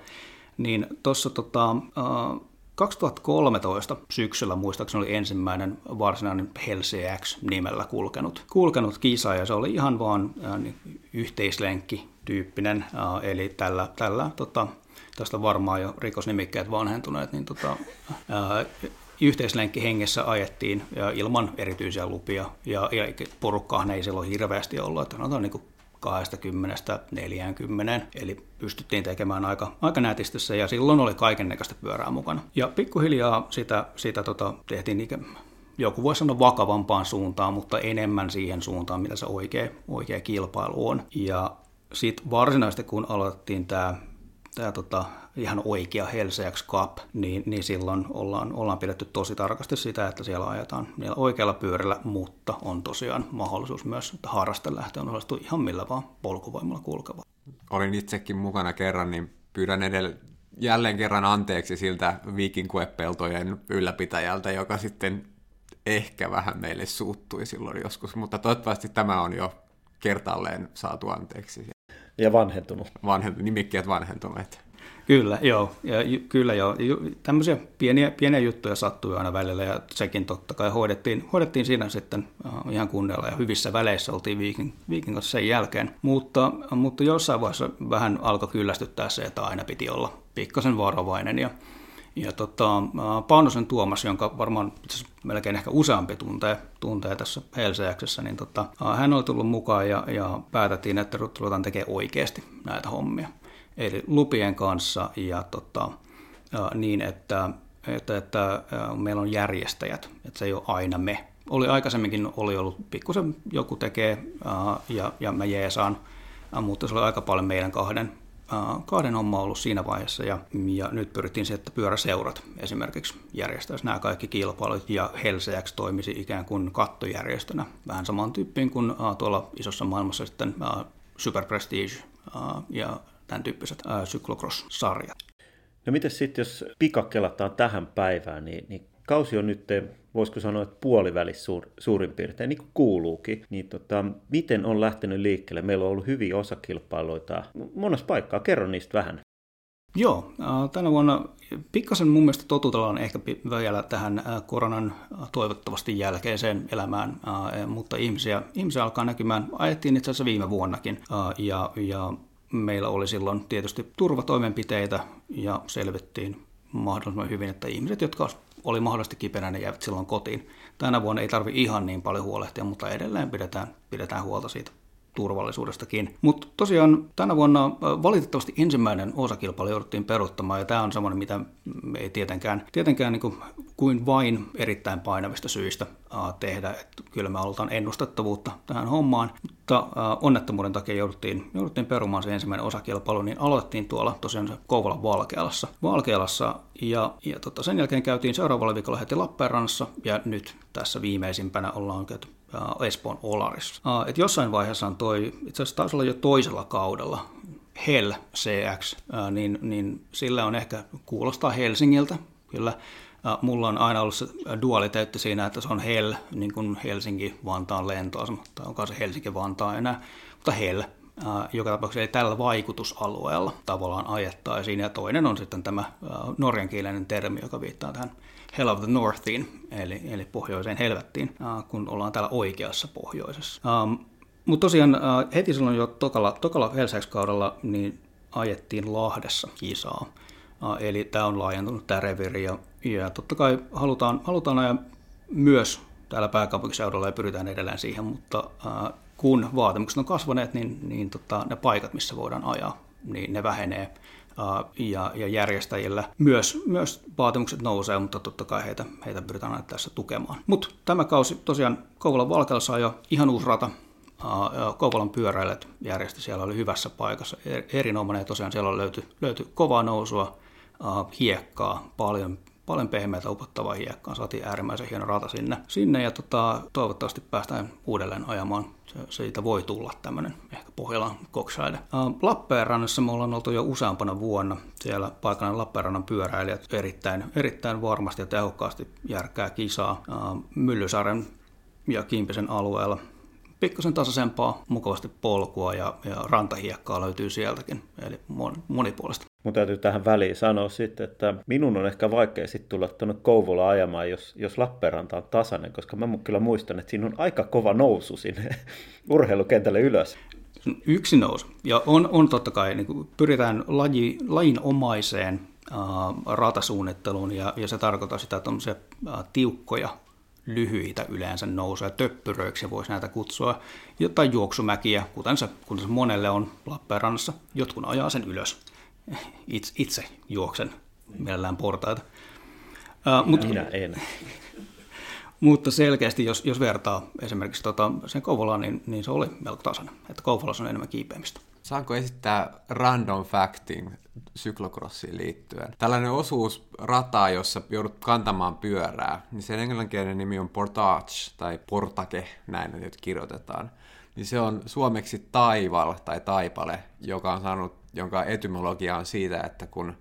niin tuossa tota, uh, 2013 syksyllä muistaakseni oli ensimmäinen varsinainen Helseax nimellä kulkenut, kulkenut kisa ja se oli ihan vaan äh, niin, yhteislenkki tyyppinen, äh, eli tällä, tällä tota, tästä varmaan jo rikosnimikkeet vanhentuneet, niin tota, yhteislenkki hengessä ajettiin ja ilman erityisiä lupia ja, ja porukkaahan ei silloin hirveästi ollut, että sanotaan niin 20-40, eli pystyttiin tekemään aika, aika nätisti se, ja silloin oli kaiken näköistä pyörää mukana. Ja pikkuhiljaa sitä, sitä tota, tehtiin ikä, joku voi sanoa vakavampaan suuntaan, mutta enemmän siihen suuntaan, mitä se oikea, oikea kilpailu on. Ja sitten varsinaisesti kun aloitettiin tämä tämä tota, ihan oikea Helseax Cup, niin, niin silloin ollaan, ollaan pidetty tosi tarkasti sitä, että siellä ajetaan niillä oikealla pyörällä, mutta on tosiaan mahdollisuus myös, että harrastelähtöön osallistuu ihan millä vaan polkuvoimalla kulkeva. Olin itsekin mukana kerran, niin pyydän edelleen jälleen kerran anteeksi siltä viikinkuepeltojen ylläpitäjältä, joka sitten ehkä vähän meille suuttui silloin joskus, mutta toivottavasti tämä on jo kertaalleen saatu anteeksi. Ja vanhentunut. Vanhentu, nimikkeet vanhentuneet. Kyllä, joo. Ja, kyllä joo. Tämmöisiä pieniä, pieniä juttuja sattui aina välillä ja sekin totta kai hoidettiin, hoidettiin siinä sitten uh, ihan kunnialla ja hyvissä väleissä oltiin viikin, viikin kanssa sen jälkeen. Mutta, mutta jossain vaiheessa vähän alkoi kyllästyttää se, että aina piti olla pikkasen varovainen ja ja tota, Paunosen Tuomas, jonka varmaan melkein ehkä useampi tuntee, tuntee tässä Helseäksessä, niin tota, hän oli tullut mukaan ja, ja päätettiin, että ruvetaan tekemään oikeasti näitä hommia. Eli lupien kanssa ja tota, niin, että, että, että meillä on järjestäjät, että se ei ole aina me. Oli aikaisemminkin oli ollut pikkusen joku tekee ja, ja mä jeesaan, mutta se oli aika paljon meidän kahden kahden homma ollut siinä vaiheessa. Ja, ja nyt pyrittiin siihen, että pyöräseurat esimerkiksi järjestäisi nämä kaikki kilpailut ja Helseäks toimisi ikään kuin kattojärjestönä. Vähän samaan tyyppiin kuin tuolla isossa maailmassa sitten Super Prestige ja tämän tyyppiset cyclocross-sarjat. No miten sitten, jos pikakelataan tähän päivään, niin, niin kausi on nyt, voisiko sanoa, että puolivälissä suur, suurin piirtein, niin kuin kuuluukin. Niin tota, miten on lähtenyt liikkeelle? Meillä on ollut hyviä osakilpailuita monessa paikkaa. Kerro niistä vähän. Joo, tänä vuonna pikkasen mun mielestä totutellaan ehkä vielä tähän koronan toivottavasti jälkeiseen elämään, mutta ihmisiä, ihmisiä alkaa näkymään. Ajettiin itse asiassa viime vuonnakin ja, ja meillä oli silloin tietysti turvatoimenpiteitä ja selvittiin mahdollisimman hyvin, että ihmiset, jotka oli mahdollisesti kipeänä, ne jäivät silloin kotiin. Tänä vuonna ei tarvi ihan niin paljon huolehtia, mutta edelleen pidetään, pidetään huolta siitä turvallisuudestakin. Mutta tosiaan tänä vuonna valitettavasti ensimmäinen osakilpailu jouduttiin peruuttamaan, ja tämä on semmoinen, mitä me ei tietenkään, tietenkään niin kuin, kuin vain erittäin painavista syistä tehdä. Et kyllä me halutaan ennustettavuutta tähän hommaan, mutta onnettomuuden takia jouduttiin, jouduttiin perumaan se ensimmäinen osakilpailu, niin aloitettiin tuolla tosiaan Kouvolan Valkealassa. Valkealassa ja, ja tota, sen jälkeen käytiin seuraavalla viikolla heti Lappeenrannassa, ja nyt tässä viimeisimpänä ollaan käyty Espoon Olarissa. Et jossain vaiheessa on toi, itse asiassa taisi olla jo toisella kaudella, Hell CX, niin, niin sillä on ehkä, kuulostaa Helsingiltä, kyllä. Mulla on aina ollut se dualiteetti siinä, että se on Hell, niin kuin Helsinki-Vantaan lentoasema, tai onko se Helsinki-Vantaa enää, mutta Hell, joka tapauksessa ei tällä vaikutusalueella tavallaan ajettaisiin. Ja toinen on sitten tämä norjankielinen termi, joka viittaa tähän Hell of the Northiin, eli, eli pohjoiseen helvettiin, kun ollaan täällä oikeassa pohjoisessa. Mutta tosiaan heti silloin jo tokalla, tokalla Hellsex-kaudella niin ajettiin Lahdessa kisaa. Eli tämä on laajentunut tämä reviri ja, ja totta kai halutaan, halutaan ajaa myös täällä pääkaupunkiseudulla ja pyritään edelleen siihen, mutta kun vaatimukset on kasvaneet, niin, niin tota, ne paikat, missä voidaan ajaa, niin ne vähenee ja, ja järjestäjillä myös, myös vaatimukset nousee, mutta totta kai heitä, heitä pyritään aina tässä tukemaan. Mutta tämä kausi tosiaan Kouvolan Valkealassa on jo ihan uusi rata, Kouvolan pyöräilijät järjesti, siellä oli hyvässä paikassa, erinomainen ja tosiaan siellä löytyi, löytyi kovaa nousua, hiekkaa, paljon paljon pehmeätä upottavaa hiekkaa. Saatiin äärimmäisen hieno rata sinne, sinne ja tota, toivottavasti päästään uudelleen ajamaan. Se, siitä voi tulla tämmöinen ehkä Pohjolan koksaide. Lappeenrannassa me ollaan oltu jo useampana vuonna. Siellä paikallinen Lappeenrannan pyöräilijät erittäin, erittäin varmasti ja tehokkaasti järkää kisaa. Myllysaaren ja Kimpisen alueella pikkusen tasaisempaa, mukavasti polkua ja, ja rantahiekkaa löytyy sieltäkin, eli monipuolista. Mun täytyy tähän väliin sanoa sitten, että minun on ehkä vaikea sitten tulla tuonne Kouvola ajamaan, jos, jos Lappeenranta on tasainen, koska mä kyllä muistan, että siinä on aika kova nousu sinne *laughs* urheilukentälle ylös. Yksi nousu. Ja on, on totta kai, niin kuin pyritään laji, lajinomaiseen äh, ratasuunnitteluun, ja, ja se tarkoittaa sitä, että äh, tiukkoja lyhyitä yleensä nousuja, töppyröiksi voisi näitä kutsua, tai juoksumäkiä, kuten se, kuten se monelle on Lappeenrannassa. Jotkut ajaa sen ylös. Itse, itse juoksen mielellään portaita. Uh, mutta, Minä en. mutta selkeästi, jos, jos vertaa esimerkiksi tota, sen Kouvolaan, niin, niin se oli melko tasainen. Että Kouvolassa on enemmän kiipeämistä. Saanko esittää random facting syklokrossiin liittyen? Tällainen osuus rataa, jossa joudut kantamaan pyörää, niin sen englanninkielinen nimi on portage tai portake, näin nyt kirjoitetaan. Niin se on suomeksi taival tai taipale, joka on saanut, jonka etymologia on siitä, että kun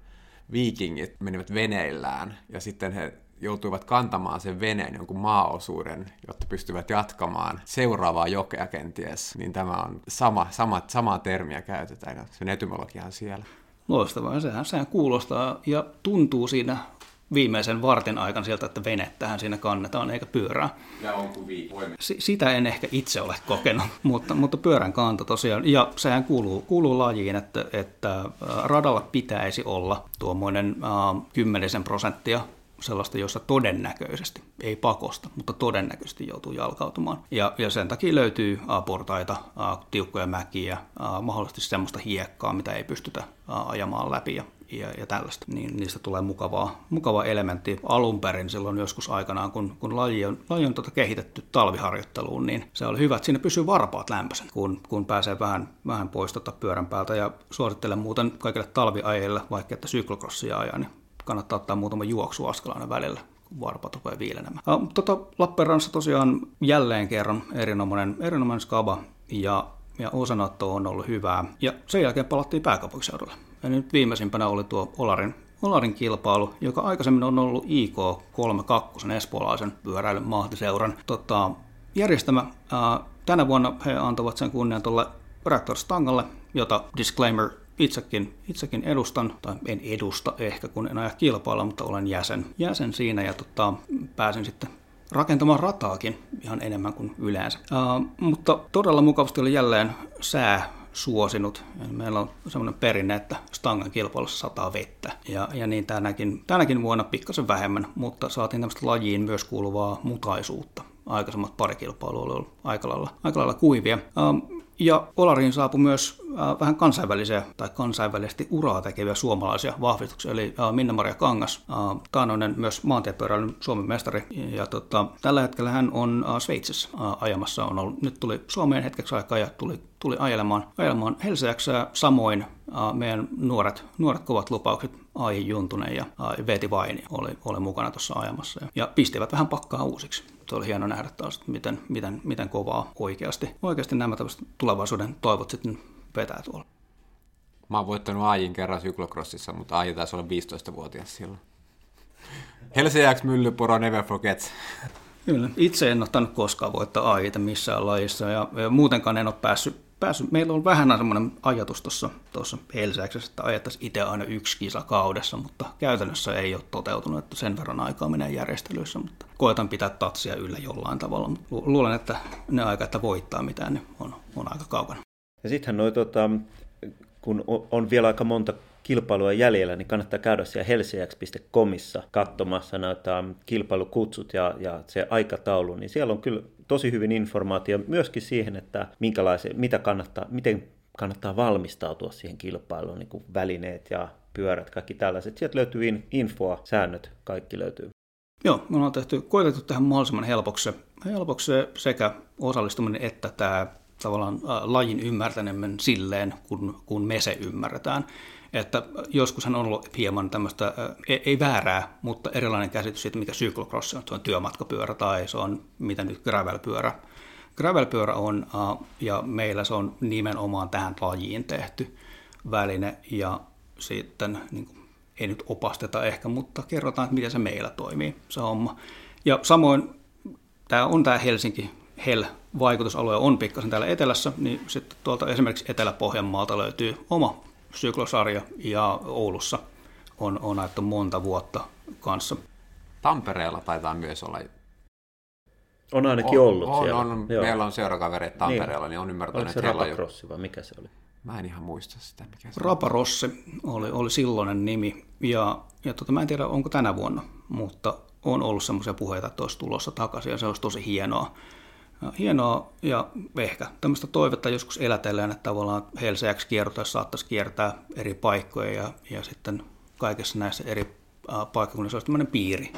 viikingit menivät veneillään ja sitten he joutuivat kantamaan sen veneen jonkun maaosuuden, jotta pystyvät jatkamaan seuraavaa jokea kenties, niin tämä on sama, sama, samaa termiä käytetään, sen etymologia on siellä. Loistavaa, sehän, sehän kuulostaa ja tuntuu siinä viimeisen vartin aikana sieltä, että venettähän siinä kannetaan eikä pyörää. Ja on kuin S- sitä en ehkä itse ole kokenut, *laughs* mutta, mutta pyörän kanto tosiaan. Ja sehän kuuluu, kuuluu lajiin, että, että radalla pitäisi olla tuommoinen äh, kymmenisen prosenttia sellaista, jossa todennäköisesti, ei pakosta, mutta todennäköisesti joutuu jalkautumaan. Ja, ja sen takia löytyy portaita, tiukkoja mäkiä, mahdollisesti semmoista hiekkaa, mitä ei pystytä ajamaan läpi ja, ja, ja tällaista. Niin niistä tulee mukavaa, mukava elementti. Alun perin silloin joskus aikanaan, kun, kun laji on, laji on tota kehitetty talviharjoitteluun, niin se oli hyvä, että siinä pysyy varpaat lämpöisen, kun, kun pääsee vähän, vähän pois tota pyörän päältä. Ja suosittelen muuten kaikille talviajille, vaikka että syklokrossia ajaa, niin kannattaa ottaa muutama juoksuaskel aina välillä, kun varpat rupeaa viilenemään. Tota, Lappeenrannassa tosiaan jälleen kerran erinomainen, erinomainen skaba ja, ja osanotto on ollut hyvää. Ja sen jälkeen palattiin pääkaupunkiseudulle. Ja nyt viimeisimpänä oli tuo Olarin Olarin kilpailu, joka aikaisemmin on ollut IK32, espoolaisen pyöräilyn mahtiseuran tota, järjestämä. Ää, tänä vuonna he antavat sen kunnian tuolle Raptor Stangalle, jota disclaimer itsekin, itsekin edustan, tai en edusta ehkä, kun en aja kilpailla, mutta olen jäsen, jäsen siinä ja tota, pääsin sitten rakentamaan rataakin ihan enemmän kuin yleensä. Uh, mutta todella mukavasti oli jälleen sää suosinut. Meillä on semmoinen perinne, että stangan kilpailussa sataa vettä. Ja, ja niin tänäkin, tänäkin vuonna pikkasen vähemmän, mutta saatiin tämmöistä lajiin myös kuuluvaa mutaisuutta. Aikaisemmat pari kilpailua oli ollut aika lailla, aika lailla kuivia. Uh, ja Olariin saapui myös äh, vähän kansainvälisiä tai kansainvälisesti uraa tekeviä suomalaisia vahvistuksia, eli äh, Minna-Maria Kangas, äh, taanoinen myös maantiepyöräilyn Suomen mestari. Ja tota, tällä hetkellä hän on Sveitsissä ajamassa. On ollut, nyt tuli Suomeen hetkeksi aikaa ja tuli, tuli ajelemaan, ajelemaan Helseäksää. Samoin meidän nuoret, nuoret kovat lupaukset Ai Juntunen ja Veeti Vaini oli, oli mukana tuossa ajamassa. Ja, ja pistivät vähän pakkaa uusiksi se oli hieno nähdä taas, miten, miten, miten kovaa oikeasti, oikeasti nämä tulevaisuuden toivot sitten vetää tuolla. Mä oon voittanut Aajin kerran syklokrossissa, mutta Aaji taisi olla 15-vuotias silloin. *laughs* Helsiäks Myllypuro never forgets. Kyllä. Itse en ottanut koskaan voittaa Aajita missään lajissa ja, ja muutenkaan en ole päässyt päässyt, meillä on vähän semmoinen ajatus tuossa, tuossa Helsäksessä, että ajettaisiin itse aina yksi kisa kaudessa, mutta käytännössä ei ole toteutunut, että sen verran aikaa menee järjestelyissä, mutta koetan pitää tatsia yllä jollain tavalla. Luulen, että ne aika, että voittaa mitään, niin on, on aika kaukana. Ja sittenhän noi, tota, kun on vielä aika monta kilpailua jäljellä, niin kannattaa käydä siellä helsiäks.comissa katsomassa näitä kilpailukutsut ja, ja se aikataulu, niin siellä on kyllä tosi hyvin informaatio myöskin siihen, että mitä kannattaa, miten kannattaa valmistautua siihen kilpailuun, niin kuin välineet ja pyörät, kaikki tällaiset. Sieltä löytyy infoa, säännöt, kaikki löytyy. Joo, me ollaan tehty, koetettu tähän mahdollisimman helpoksi, helpoksi sekä osallistuminen että tämä tavallaan lajin ymmärtäneminen silleen, kun, kun me se ymmärretään. Että joskushan on ollut hieman tämmöistä, ei, ei väärää, mutta erilainen käsitys siitä, mikä cyclocross on. Se on työmatkapyörä tai se on mitä nyt gravelpyörä. Gravelpyörä on, ja meillä se on nimenomaan tähän lajiin tehty väline, ja sitten niin kuin, ei nyt opasteta ehkä, mutta kerrotaan, että miten se meillä toimii, se homma. Ja samoin tämä on tämä Helsinki Hell vaikutusalue on pikkasen täällä etelässä, niin sitten tuolta esimerkiksi Etelä-Pohjanmaalta löytyy oma syklosarja ja Oulussa on, on ajettu monta vuotta kanssa. Tampereella taitaa myös olla on ainakin on, ollut on, siellä. On, Joo. Meillä on seurakavereita Tampereella, niin, niin on ymmärtänyt, että heillä on vai mikä se oli? Mä en ihan muista sitä, mikä se Raparossi oli, oli silloinen nimi. Ja, ja tota, mä en tiedä, onko tänä vuonna, mutta on ollut semmoisia puheita, että olisi tulossa takaisin, ja se olisi tosi hienoa. Hienoa ja ehkä tämmöistä toivetta joskus elätellään, että tavallaan Helseäksi kierrotaessa saattaisi kiertää eri paikkoja ja, ja sitten kaikessa näissä eri paikkakunnissa olisi tämmöinen piiri,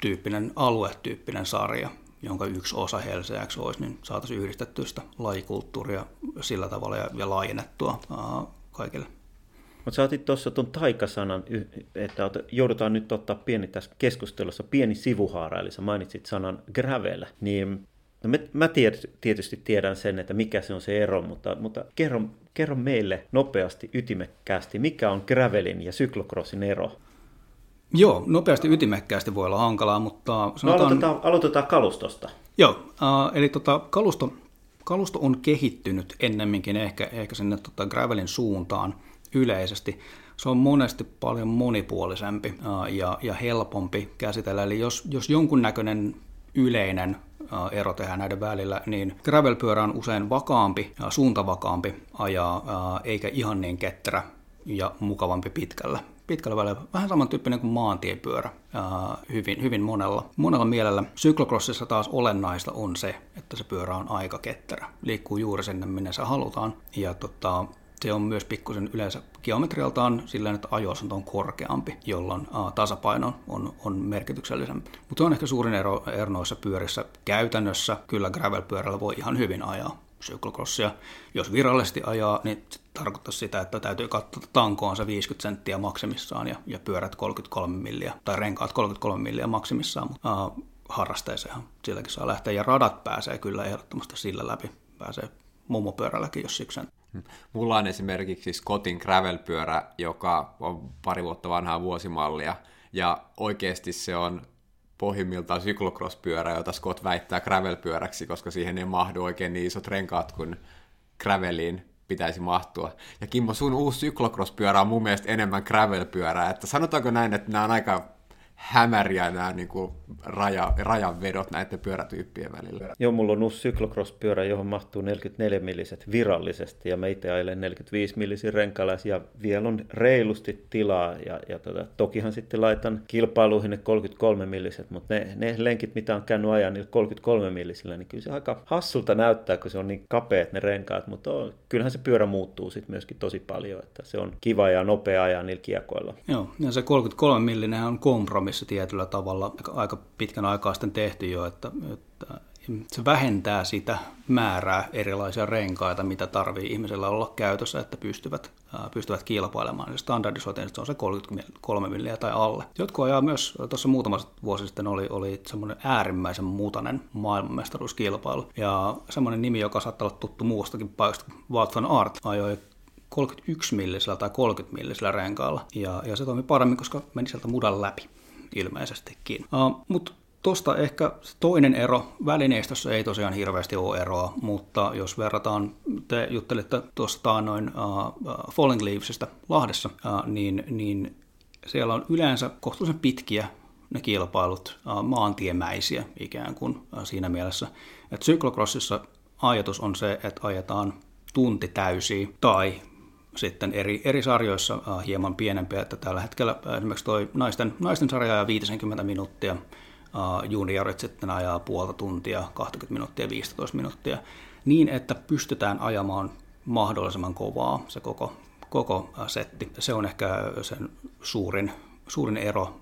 tyyppinen aluetyyppinen sarja, jonka yksi osa Helseäksi olisi, niin saataisiin yhdistettyä sitä lajikulttuuria sillä tavalla ja, ja laajennettua ää, kaikille. Mutta sä otit tuossa tuon taikasanan, että joudutaan nyt ottaa pieni tässä keskustelussa pieni sivuhaara, eli sä mainitsit sanan gravel, niin No me, mä tietysti tiedän sen, että mikä se on se ero, mutta, mutta kerro, kerro meille nopeasti, ytimekkäästi, mikä on gravelin ja syklocrossin ero? Joo, nopeasti ytimekkäästi voi olla hankalaa, mutta no, sanotaan... No aloitetaan, aloitetaan kalustosta. Joo, äh, eli tota, kalusto, kalusto on kehittynyt ennemminkin ehkä, ehkä sinne tota, gravelin suuntaan yleisesti. Se on monesti paljon monipuolisempi äh, ja, ja helpompi käsitellä. Eli jos, jos jonkunnäköinen yleinen ero tehdään näiden välillä, niin gravelpyörä on usein vakaampi, suuntavakaampi ajaa, eikä ihan niin ketterä ja mukavampi pitkällä. Pitkällä välillä vähän samantyyppinen kuin maantiepyörä hyvin, hyvin monella, monella mielellä. Syklokrossissa taas olennaista on se, että se pyörä on aika ketterä. Liikkuu juuri sinne, minne se halutaan. Ja tota, se on myös pikkusen yleensä geometrialtaan sillä että ajoasento on korkeampi, jolloin tasapaino on, on merkityksellisempi. Mutta on ehkä suurin ero, ero noissa pyörissä. Käytännössä kyllä gravel-pyörällä voi ihan hyvin ajaa syklocrossia. Jos virallisesti ajaa, niin se tarkoittaa sitä, että täytyy katsoa tankoonsa 50 senttiä maksimissaan ja, ja pyörät 33 milliä, tai renkaat 33 milliä maksimissaan, mutta uh, harrasteeseenhan silläkin saa lähteä, ja radat pääsee kyllä ehdottomasti sillä läpi, pääsee mummopyörälläkin, jos siksi *laughs* Mulla on esimerkiksi Scottin gravel-pyörä, joka on pari vuotta vanhaa vuosimallia, ja oikeasti se on pohjimmiltaan syklocross-pyörä, jota Scott väittää gravel-pyöräksi, koska siihen ei mahdu oikein niin isot renkaat kuin graveliin. pitäisi mahtua. Ja Kimmo, sun uusi syklocross-pyörä on mun mielestä enemmän gravel-pyörää, että sanotaanko näin, että nämä on aika hämäriä nämä niin kuin raja, rajanvedot näiden pyörätyyppien välillä. Joo, mulla on uusi cyclocross-pyörä, johon mahtuu 44 milliset virallisesti, ja mä itse ajelen 45 millisin renkailla, ja vielä on reilusti tilaa, ja, ja tota, tokihan sitten laitan kilpailuihin ne 33 milliset, mutta ne, ne lenkit, mitä on käynyt ajan niillä 33 millisillä, niin kyllä se aika hassulta näyttää, kun se on niin kapeat ne renkaat, mutta on, kyllähän se pyörä muuttuu sitten myöskin tosi paljon, että se on kiva ja nopea ajaa niillä kiekoilla. Joo, ja se 33 millinen on kompromissi kompromissi tietyllä tavalla aika pitkän aikaa sitten tehty jo, että, että se vähentää sitä määrää erilaisia renkaita, mitä tarvii ihmisellä olla käytössä, että pystyvät, pystyvät kilpailemaan. Eli standardisoitiin, se on se 33 milliä tai alle. Jotkut ajaa myös, tuossa muutama vuosi sitten oli, oli semmoinen äärimmäisen muutainen maailmanmestaruuskilpailu. Ja semmoinen nimi, joka saattaa olla tuttu muustakin paikasta, Wout van Art, ajoi 31 millisellä tai 30 millisellä renkaalla. Ja, ja se toimi paremmin, koska meni sieltä mudan läpi ilmeisestikin. Uh, Mutta Tuosta ehkä toinen ero, välineistössä ei tosiaan hirveästi ole eroa, mutta jos verrataan, te juttelitte tuosta noin uh, Falling Leavesista Lahdessa, uh, niin, niin siellä on yleensä kohtuullisen pitkiä ne kilpailut, uh, maantiemäisiä ikään kuin uh, siinä mielessä. Että cyclocrossissa ajatus on se, että ajetaan tunti täysiä tai sitten eri, eri sarjoissa äh, hieman pienempiä, että tällä hetkellä äh, esimerkiksi toi naisten, naisten sarja ajaa 50 minuuttia, äh, juniorit sitten ajaa puolta tuntia, 20 minuuttia, 15 minuuttia, niin että pystytään ajamaan mahdollisimman kovaa se koko, koko setti. Se on ehkä sen suurin, suurin ero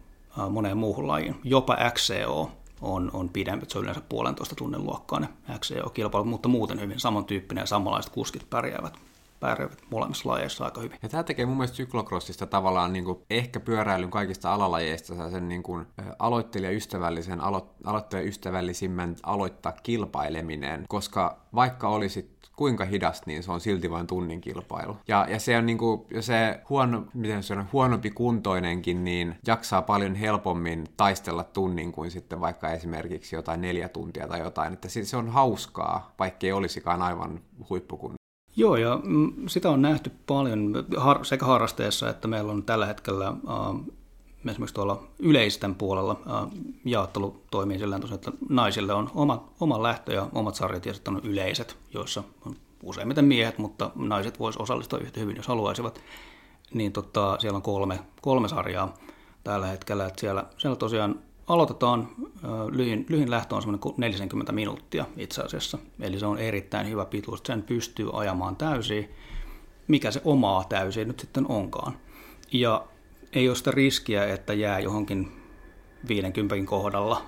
moneen muuhun lajiin. Jopa XCO on, on pidempi, se on yleensä puolentoista tunnin luokkainen XCO-kilpailu, mutta muuten hyvin samantyyppinen ja samanlaiset kuskit pärjäävät pärjäävät molemmissa lajeissa aika hyvin. Ja tämä tekee mun mielestä syklocrossista tavallaan niin kuin ehkä pyöräilyn kaikista alalajeista sen niin kuin aloittelijaystävällisen, alo, aloittelijaystävällisimmän aloittaa kilpaileminen, koska vaikka olisit kuinka hidas, niin se on silti vain tunnin kilpailu. Ja, ja se on niin kuin, ja se huono, miten se on, huonompi kuntoinenkin, niin jaksaa paljon helpommin taistella tunnin kuin sitten vaikka esimerkiksi jotain neljä tuntia tai jotain. Että se on hauskaa, vaikka ei olisikaan aivan huippukun Joo, ja mm, sitä on nähty paljon sekä harrasteessa että meillä on tällä hetkellä äh, esimerkiksi tuolla yleisten puolella äh, jaottelu toimii sillä tavalla, että naisille on oma, oma lähtö ja omat sarjat ja sitten on yleiset, joissa on useimmiten miehet, mutta naiset voisivat osallistua yhtä hyvin, jos haluaisivat. Niin tota, siellä on kolme, kolme sarjaa tällä hetkellä, että siellä, siellä tosiaan aloitetaan, lyhin, lyhin lähtö on semmoinen 40 minuuttia itse asiassa, eli se on erittäin hyvä pituus, sen pystyy ajamaan täysin, mikä se omaa täysin nyt sitten onkaan. Ja ei ole sitä riskiä, että jää johonkin 50 kohdalla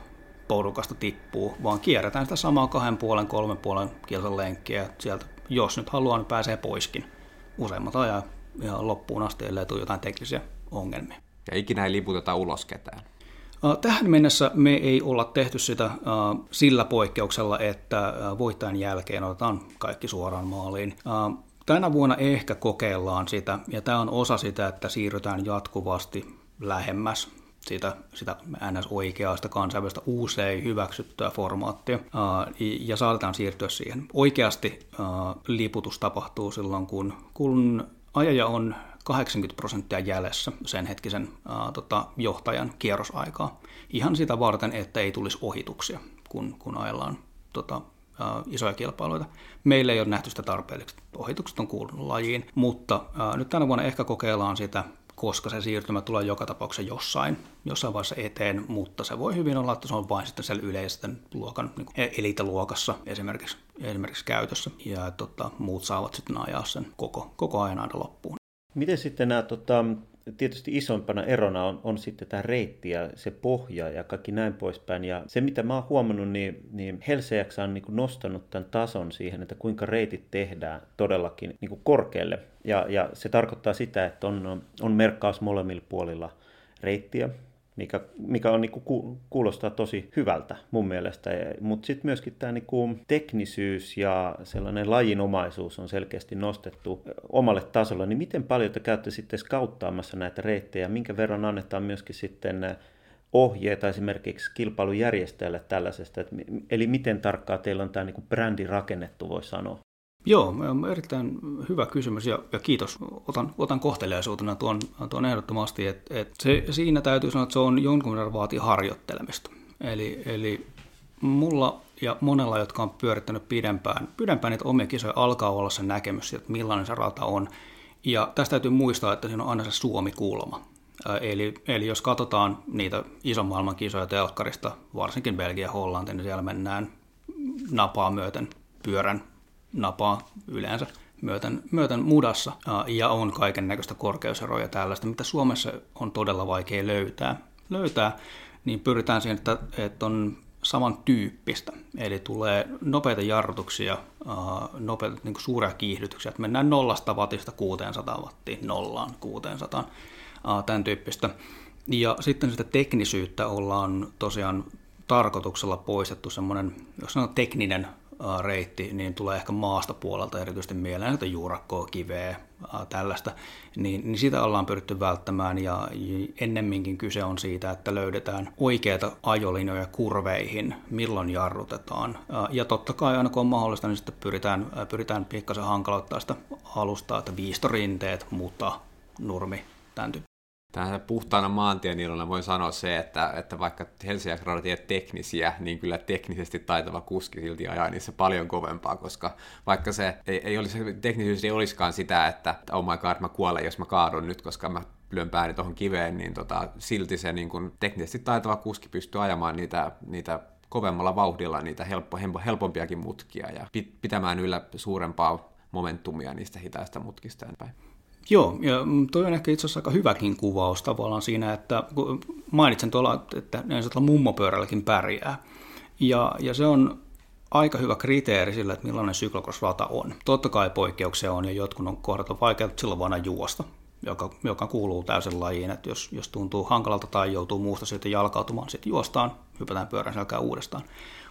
porukasta tippuu, vaan kierretään sitä samaa kahden puolen, kolmen puolen kilsan lenkkiä. Sieltä, jos nyt haluaa, niin pääsee poiskin. Useimmat ajaa ihan loppuun asti, ellei tule jotain teknisiä ongelmia. Ja ikinä ei liputeta ulos ketään. Tähän mennessä me ei olla tehty sitä sillä poikkeuksella, että voittajan jälkeen otetaan kaikki suoraan maaliin. Tänä vuonna ehkä kokeillaan sitä, ja tämä on osa sitä, että siirrytään jatkuvasti lähemmäs sitä, sitä ns. oikeaa, sitä kansainvälistä usein hyväksyttyä formaattia, ja saatetaan siirtyä siihen. Oikeasti liputus tapahtuu silloin, kun, kun ajaja on 80 prosenttia jäljessä sen hetkisen ää, tota, johtajan kierrosaikaa. Ihan sitä varten, että ei tulisi ohituksia, kun, kun ajellaan tota, ää, isoja kilpailuita. Meillä ei ole nähty sitä tarpeellista. Ohitukset on kuulunut lajiin, mutta ää, nyt tänä vuonna ehkä kokeillaan sitä koska se siirtymä tulee joka tapauksessa jossain, jossain vaiheessa eteen, mutta se voi hyvin olla, että se on vain sitten siellä yleisten luokan, niin eliteluokassa esimerkiksi, esimerkiksi käytössä, ja tota, muut saavat sitten ajaa sen koko, koko ajan aina loppuun. Miten sitten nämä, tota, tietysti isompana erona on, on sitten tämä reitti ja se pohja ja kaikki näin poispäin. Ja se, mitä mä oon huomannut, niin, niin Helseäks on niin nostanut tämän tason siihen, että kuinka reitit tehdään todellakin niin kuin korkealle. Ja, ja se tarkoittaa sitä, että on, on merkkaus molemmilla puolilla reittiä mikä, mikä on, niinku, kuulostaa tosi hyvältä mun mielestä. Mutta sitten myöskin tämä niinku, teknisyys ja sellainen lajinomaisuus on selkeästi nostettu omalle tasolle. Niin miten paljon te käytte sitten skauttaamassa näitä reittejä? Minkä verran annetaan myöskin sitten ohjeita esimerkiksi kilpailujärjestäjälle tällaisesta? Et, eli miten tarkkaa teillä on tämä niinku brändi rakennettu, voi sanoa? Joo, erittäin hyvä kysymys ja, ja kiitos. Otan, otan kohteliaisuutena tuon, tuon ehdottomasti, että et se, siinä täytyy sanoa, että se on jonkun verran vaatii harjoittelemista. Eli, eli mulla ja monella, jotka on pyörittänyt pidempään, pidempään niitä omia kisoja, alkaa olla se näkemys, että millainen se rata on. Ja tästä täytyy muistaa, että siinä on aina se Suomi-kulma. Eli, eli jos katsotaan niitä ison maailman kisoja telkkarista, varsinkin Belgia ja Hollanti, niin siellä mennään napaa myöten pyörän napaa yleensä myöten, myöten mudassa ja on kaiken näköistä korkeuseroja tällaista, mitä Suomessa on todella vaikea löytää. löytää niin pyritään siihen, että, että on samantyyppistä. Eli tulee nopeita jarrutuksia, nopeita niin suuria kiihdytyksiä, että mennään nollasta wattista 600 wattiin, nollaan 600, tämän tyyppistä. Ja sitten sitä teknisyyttä ollaan tosiaan tarkoituksella poistettu semmoinen, jos sanoo tekninen reitti, niin tulee ehkä maasta puolelta erityisesti mieleen, että juurakkoa, kiveä, tällaista, niin, niin sitä ollaan pyritty välttämään ja ennemminkin kyse on siitä, että löydetään oikeita ajolinjoja kurveihin, milloin jarrutetaan. Ja totta kai aina kun on mahdollista, niin sitten pyritään, pyritään pikkasen hankaloittaa sitä alustaa, että viistorinteet, muta, nurmi, tämän tyyppi tähän puhtaana maantien ilona voin sanoa se, että, että vaikka Helsingin radat ei teknisiä, niin kyllä teknisesti taitava kuski silti ajaa niissä paljon kovempaa, koska vaikka se ei, ei olisi, teknisyys ei olisikaan sitä, että oh my god, mä kuolen, jos mä kaadun nyt, koska mä lyön pääni tuohon kiveen, niin tota, silti se niin kun, teknisesti taitava kuski pystyy ajamaan niitä, niitä kovemmalla vauhdilla niitä helppo, helpompiakin mutkia ja pitämään yllä suurempaa momentumia niistä hitaista mutkista päin. Joo, ja toi on ehkä itse asiassa aika hyväkin kuvaus tavallaan siinä, että mainitsen tuolla, että ne mummopyörälläkin pärjää. Ja, ja se on aika hyvä kriteeri sille, että millainen syklokrossrata on. Totta kai poikkeuksia on ja jotkut on kohdat vaikea silloin vain juosta, joka, joka kuuluu täysin lajiin, että jos, jos tuntuu hankalalta tai joutuu muusta sitten jalkautumaan, sitten juostaan, hypätään pyörän selkään uudestaan.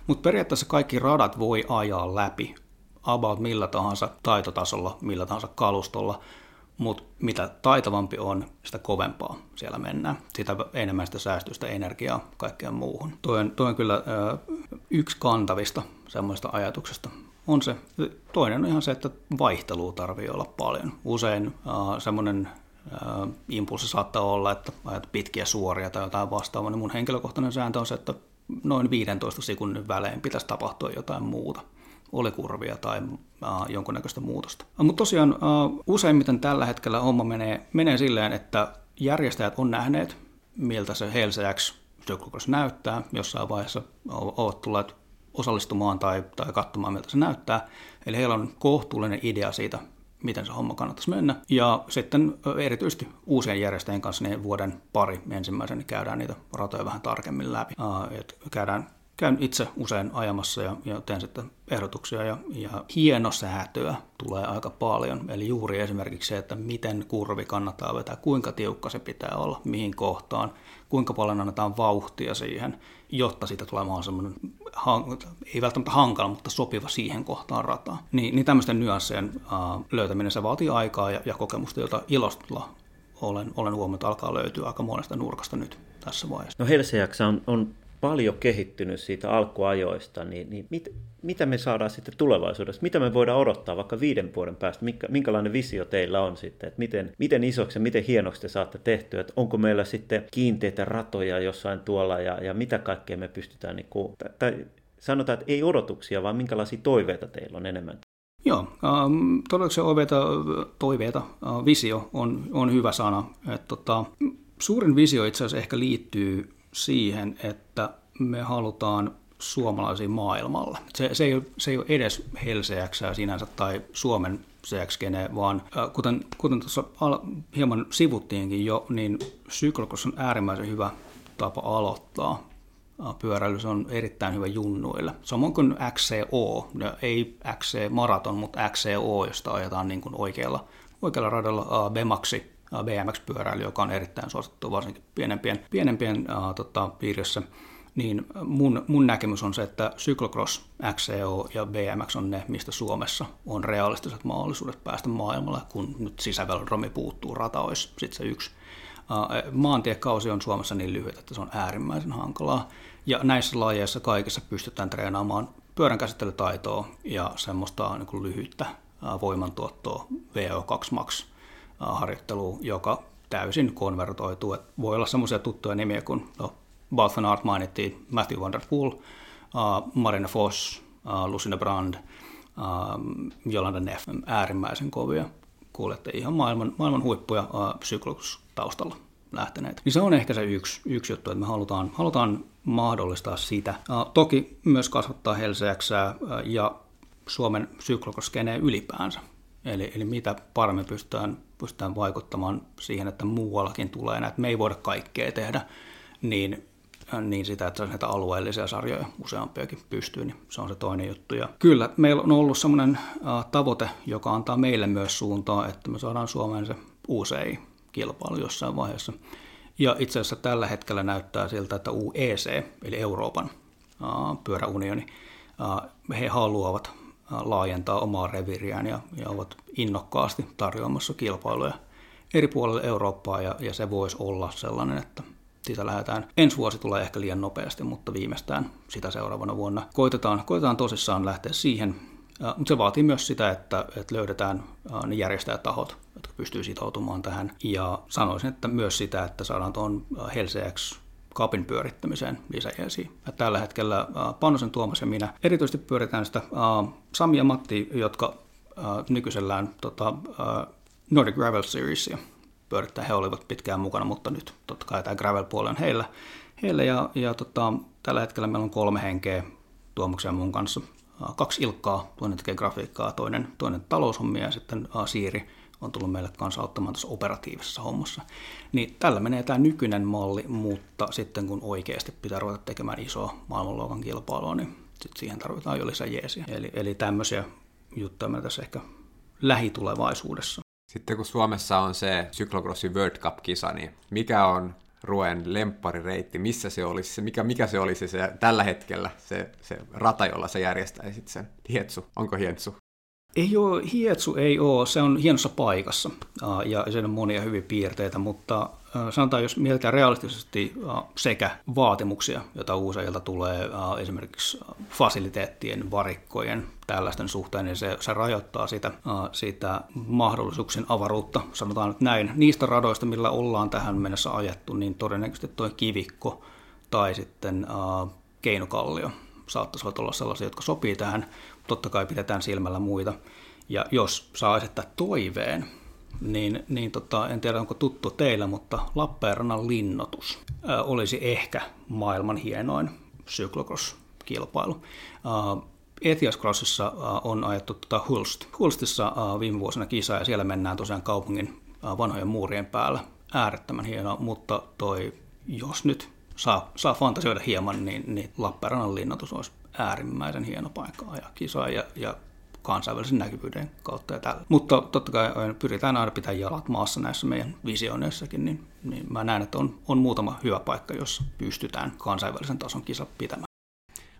Mutta periaatteessa kaikki radat voi ajaa läpi about millä tahansa taitotasolla, millä tahansa kalustolla, mutta mitä taitavampi on, sitä kovempaa siellä mennään. Sitä enemmän sitä säästyy sitä energiaa kaikkeen muuhun. Tuo on, toi on kyllä ö, yksi kantavista semmoista ajatuksesta. On se. Toinen on ihan se, että vaihtelua tarvii olla paljon. Usein semmoinen impulssi saattaa olla, että ajat pitkiä suoria tai jotain vastaavaa, niin mun henkilökohtainen sääntö on se, että noin 15 sekunnin välein pitäisi tapahtua jotain muuta oli kurvia tai äh, jonkunnäköistä muutosta. Mutta tosiaan äh, useimmiten tällä hetkellä homma menee, menee silleen, että järjestäjät on nähneet, miltä se HLCX Cyclocross näyttää. Jossain vaiheessa ovat tulleet osallistumaan tai, tai katsomaan, miltä se näyttää. Eli heillä on kohtuullinen idea siitä, miten se homma kannattaisi mennä. Ja sitten erityisesti uusien järjestäjien kanssa niin vuoden pari ensimmäisen niin käydään niitä ratoja vähän tarkemmin läpi. Uh, et käydään käyn itse usein ajamassa ja, ja teen sitten ehdotuksia ja, ja hienosäätöä tulee aika paljon. Eli juuri esimerkiksi se, että miten kurvi kannattaa vetää, kuinka tiukka se pitää olla, mihin kohtaan, kuinka paljon annetaan vauhtia siihen, jotta siitä tulee mahdollisimman, ei välttämättä hankala, mutta sopiva siihen kohtaan rataa. Niin, niin tämmöisten nyanssien löytäminen, se vaatii aikaa ja, ja kokemusta, jota ilostulla olen, olen huomannut, alkaa löytyä aika monesta nurkasta nyt tässä vaiheessa. No Helsiäksä on, on paljon kehittynyt siitä alkuajoista, niin, niin mit, mitä me saadaan sitten tulevaisuudessa? Mitä me voidaan odottaa vaikka viiden vuoden päästä? Minkä, minkälainen visio teillä on sitten? Että miten, miten isoksi ja miten hienoksi te saatte tehtyä? Että onko meillä sitten kiinteitä ratoja jossain tuolla ja, ja mitä kaikkea me pystytään, niin kuin, tai, tai sanotaan, että ei odotuksia, vaan minkälaisia toiveita teillä on enemmän? Joo, ähm, todella se toiveita, toiveita äh, visio on, on hyvä sana. Et, tota, suurin visio itse asiassa ehkä liittyy siihen, että me halutaan suomalaisia maailmalla. Se, se, ei, ole, se ei ole edes Helseäksää sinänsä tai Suomen cx vaan äh, kuten, kuten tuossa al, hieman sivuttiinkin jo, niin syklokos on äärimmäisen hyvä tapa aloittaa. Äh, pyöräily se on erittäin hyvä junnuille. Samoin kuin XCO, ei XC Maraton, mutta XCO, josta ajetaan niin kuin oikealla, oikealla radalla uh, Bemaxi BMX-pyöräily, joka on erittäin suosittu varsinkin pienempien, pienempien uh, tota, piirissä, niin mun, mun näkemys on se, että cyclocross, XCO ja BMX on ne, mistä Suomessa on realistiset mahdollisuudet päästä maailmalle, kun nyt sisävelodromi puuttuu, rata olisi sitten se yksi. Maantiekausi on Suomessa niin lyhyt, että se on äärimmäisen hankalaa. Ja näissä lajeissa kaikissa pystytään treenaamaan pyörän käsittelytaitoa ja semmoista niin lyhyttä voimantuottoa VO2 Max harjoittelu, joka täysin konvertoituu. Et voi olla semmoisia tuttuja nimiä kuin no, Bart Van Aert mainittiin, Matthew Van Der Poel, uh, Marina Foss, uh, Lucinda Brand, uh, Jolanda Neff, äärimmäisen kovia kuulette ihan maailman, maailman huippuja uh, taustalla lähteneet. Niin se on ehkä se yksi, yksi juttu, että me halutaan, halutaan mahdollistaa sitä. Uh, toki myös kasvattaa helseäksää uh, ja Suomen syklokoskeneen ylipäänsä. Eli, eli mitä paremmin pystytään, pystytään vaikuttamaan siihen, että muuallakin tulee näitä, me ei voida kaikkea tehdä, niin niin sitä, että näitä alueellisia sarjoja useampiakin pystyy, niin se on se toinen juttu. Ja kyllä, meillä on ollut sellainen tavoite, joka antaa meille myös suuntaa, että me saadaan Suomeen se UCI-kilpailu jossain vaiheessa. Ja itse asiassa tällä hetkellä näyttää siltä, että UEC, eli Euroopan pyöräunioni, he haluavat laajentaa omaa reviriään ja, ja ovat innokkaasti tarjoamassa kilpailuja eri puolille Eurooppaa ja, ja se voisi olla sellainen, että siitä lähdetään. Ensi vuosi tulee ehkä liian nopeasti, mutta viimeistään sitä seuraavana vuonna. Koitetaan, koitetaan tosissaan lähteä siihen, mutta se vaatii myös sitä, että, että löydetään ne järjestäjätahot, jotka pystyy sitoutumaan tähän. Ja sanoisin, että myös sitä, että saadaan tuon Helseäksi kapin pyörittämiseen lisäjäisiä. Tällä hetkellä Panosen Tuomas ja minä erityisesti pyöritään sitä Sami ja Matti, jotka nykyisellään tota, Nordic Gravel Seriesia pyörittää. He olivat pitkään mukana, mutta nyt totta kai tämä gravel-puoli on heillä. heillä ja, ja tota, tällä hetkellä meillä on kolme henkeä Tuomuksen mun kanssa. Kaksi Ilkkaa, toinen tekee grafiikkaa, toinen, toinen taloushommia ja sitten Siiri on tullut meille kanssa auttamaan tässä operatiivisessa hommassa. Niin tällä menee tämä nykyinen malli, mutta sitten kun oikeasti pitää ruveta tekemään isoa maailmanluokan kilpailua, niin sitten siihen tarvitaan jo lisää jeesiä. Eli, eli tämmöisiä juttuja meillä tässä ehkä lähitulevaisuudessa. Sitten kun Suomessa on se Cyclocrossin World Cup-kisa, niin mikä on Ruen lempparireitti, missä se olisi, mikä, mikä se olisi se, tällä hetkellä se, se rata, jolla se järjestäisit sen Hietsu? Onko Hietsu? Ei ole, Hietsu ei ole, se on hienossa paikassa ja sen on monia hyviä piirteitä, mutta sanotaan, jos mietitään realistisesti sekä vaatimuksia, joita uusajilta tulee esimerkiksi fasiliteettien, varikkojen, tällaisten suhteen, niin se, se rajoittaa sitä, sitä mahdollisuuksien avaruutta, sanotaan nyt näin. Niistä radoista, millä ollaan tähän mennessä ajettu, niin todennäköisesti tuo kivikko tai sitten keinokallio saattaisivat olla sellaisia, jotka sopii tähän. Totta kai pidetään silmällä muita. Ja jos saa asettaa toiveen, niin, niin tota, en tiedä onko tuttu teillä, mutta Lappeenrannan linnoitus ää, olisi ehkä maailman hienoin syklokross-kilpailu. Etias Crossissa on ajettu tota Hulst. Hulstissa viime vuosina kisa ja siellä mennään tosiaan kaupungin vanhojen muurien päällä. Äärettömän hienoa, mutta toi, jos nyt saa, saa fantasioida hieman, niin, niin Lappeenrannan linnoitus olisi äärimmäisen hieno paikka ajaa kisaa ja, ja kansainvälisen näkyvyyden kautta ja tällä. Mutta totta kai pyritään aina pitää jalat maassa näissä meidän visioinneissakin, niin, niin mä näen, että on, on muutama hyvä paikka, jossa pystytään kansainvälisen tason kisa pitämään.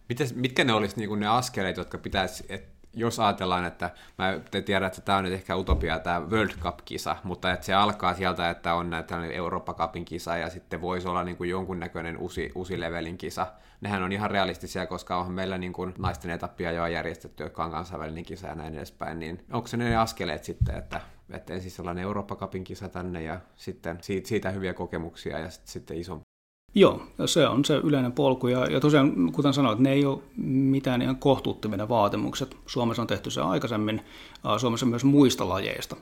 Mites, mitkä ne olisi niin ne askeleet, jotka pitäisi, että jos ajatellaan, että mä te tiedän, että tämä on nyt ehkä utopia tämä World Cup-kisa, mutta että se alkaa sieltä, että on näitä Eurooppa Cupin kisa ja sitten voisi olla niin kuin jonkunnäköinen uusi, uusi levelin kisa. Nehän on ihan realistisia, koska onhan meillä niin kuin naisten etappia jo järjestetty, joka on kansainvälinen kisa ja näin edespäin, niin onko se ne askeleet sitten, että, että ensin sellainen Eurooppa kisa tänne ja sitten siitä, siitä hyviä kokemuksia ja sitten iso Joo, se on se yleinen polku. Ja, ja tosiaan, kuten sanoit, ne ei ole mitään ihan kohtuuttomia vaatimukset. Suomessa on tehty se aikaisemmin. Suomessa myös muista lajeista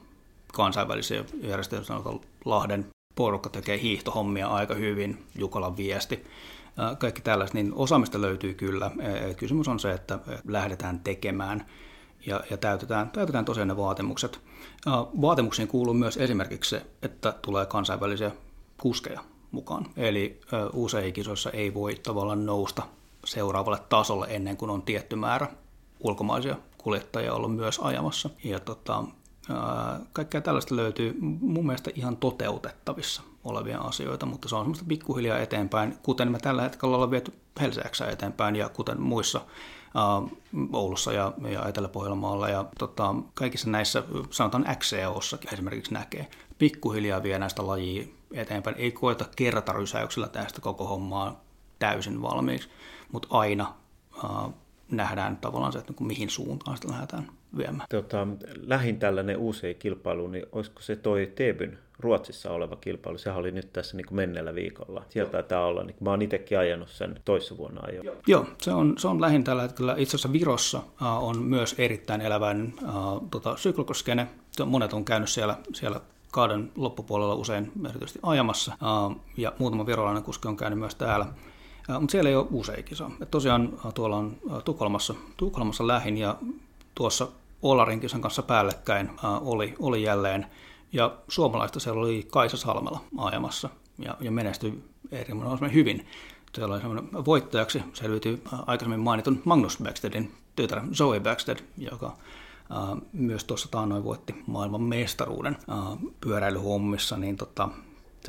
kansainvälisiä järjestöjä, sanotaan Lahden porukka tekee hiihtohommia aika hyvin, Jukolan viesti. Kaikki tällaiset, niin osaamista löytyy kyllä. Kysymys on se, että lähdetään tekemään ja, ja täytetään, täytetään tosiaan ne vaatimukset. Vaatimuksiin kuuluu myös esimerkiksi se, että tulee kansainvälisiä kuskeja mukaan. Eli UCI-kisoissa ei voi tavallaan nousta seuraavalle tasolle ennen kuin on tietty määrä ulkomaisia kuljettajia ollut myös ajamassa. Ja tota, kaikkea tällaista löytyy mun mielestä ihan toteutettavissa olevia asioita, mutta se on semmoista pikkuhiljaa eteenpäin, kuten me tällä hetkellä ollaan viety Helsingissä eteenpäin ja kuten muissa Oulussa ja, ja Etelä-Pohjanmaalla ja tota, kaikissa näissä, sanotaan XCOssakin esimerkiksi näkee, pikkuhiljaa vie näistä lajia eteenpäin. Ei koeta kertarysäyksellä tästä koko hommaa täysin valmiiksi, mutta aina äh, nähdään tavallaan se, että mihin suuntaan sitä lähdetään, viemään. Tota, lähin tällainen uusi kilpailu, niin olisiko se toi Tebyn Ruotsissa oleva kilpailu? Sehän oli nyt tässä niin kuin menneellä viikolla. Sieltä taitaa olla, niin mä oon itsekin ajanut sen toissa vuonna ajo. Joo, se on, se on lähin tällä hetkellä. Itse asiassa Virossa uh, on myös erittäin eläväinen uh, tota, syklokoskene. Monet on käynyt siellä, siellä kauden loppupuolella usein erityisesti ajamassa, uh, ja muutama virolainen kuski on käynyt myös täällä. Mutta siellä ei ole usein kisa. Et tosiaan tuolla on Tukholmassa, Tukholmassa lähin, ja tuossa Olarin kisan kanssa päällekkäin oli, oli jälleen. Ja suomalaista siellä oli Kaisa Salmela ajamassa, ja, ja menestyi erinomaisen hyvin. Siellä oli voittajaksi selviytyi aikaisemmin mainitun Magnus Backstedin tytär Zoe Backsted, joka Uh, myös tuossa taannoin voitti maailman mestaruuden uh, pyöräilyhommissa, niin tota,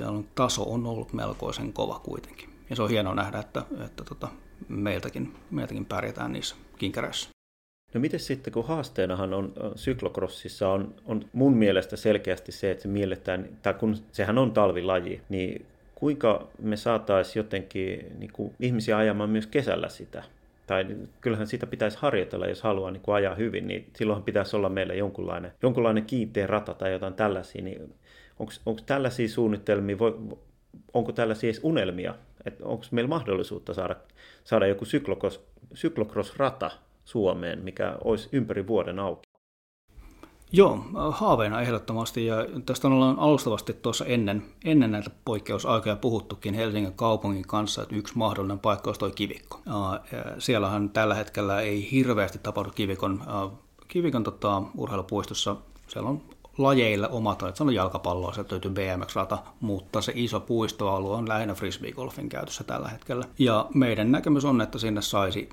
on, taso on ollut melkoisen kova kuitenkin. Ja se on hienoa nähdä, että, että tota, meiltäkin, meiltäkin pärjätään niissä kinkereissä. No miten sitten, kun haasteenahan on syklokrossissa on, on mun mielestä selkeästi se, että se mielletään, tai kun sehän on talvilaji, niin kuinka me saataisiin jotenkin niin kuin, ihmisiä ajamaan myös kesällä sitä? Tai kyllähän sitä pitäisi harjoitella, jos haluaa niin kuin ajaa hyvin, niin silloin pitäisi olla meillä jonkunlainen, jonkunlainen kiinteä rata tai jotain tällaisia. Niin onko tällaisia suunnitelmia, voi, onko tällaisia edes unelmia? onko meillä mahdollisuutta saada, saada joku syklokros-rata Suomeen, mikä olisi ympäri vuoden auki? Joo, haaveena ehdottomasti ja tästä ollaan alustavasti tuossa ennen, ennen näitä poikkeusaikoja puhuttukin Helsingin kaupungin kanssa, että yksi mahdollinen paikka olisi tuo kivikko. Siellähän tällä hetkellä ei hirveästi tapahdu kivikon, kivikon tota, urheilupuistossa. Siellä on lajeille omat että se on jalkapalloa, se löytyy BMX-rata, mutta se iso puistoalue on lähinnä frisbeegolfin käytössä tällä hetkellä. Ja meidän näkemys on, että sinne saisi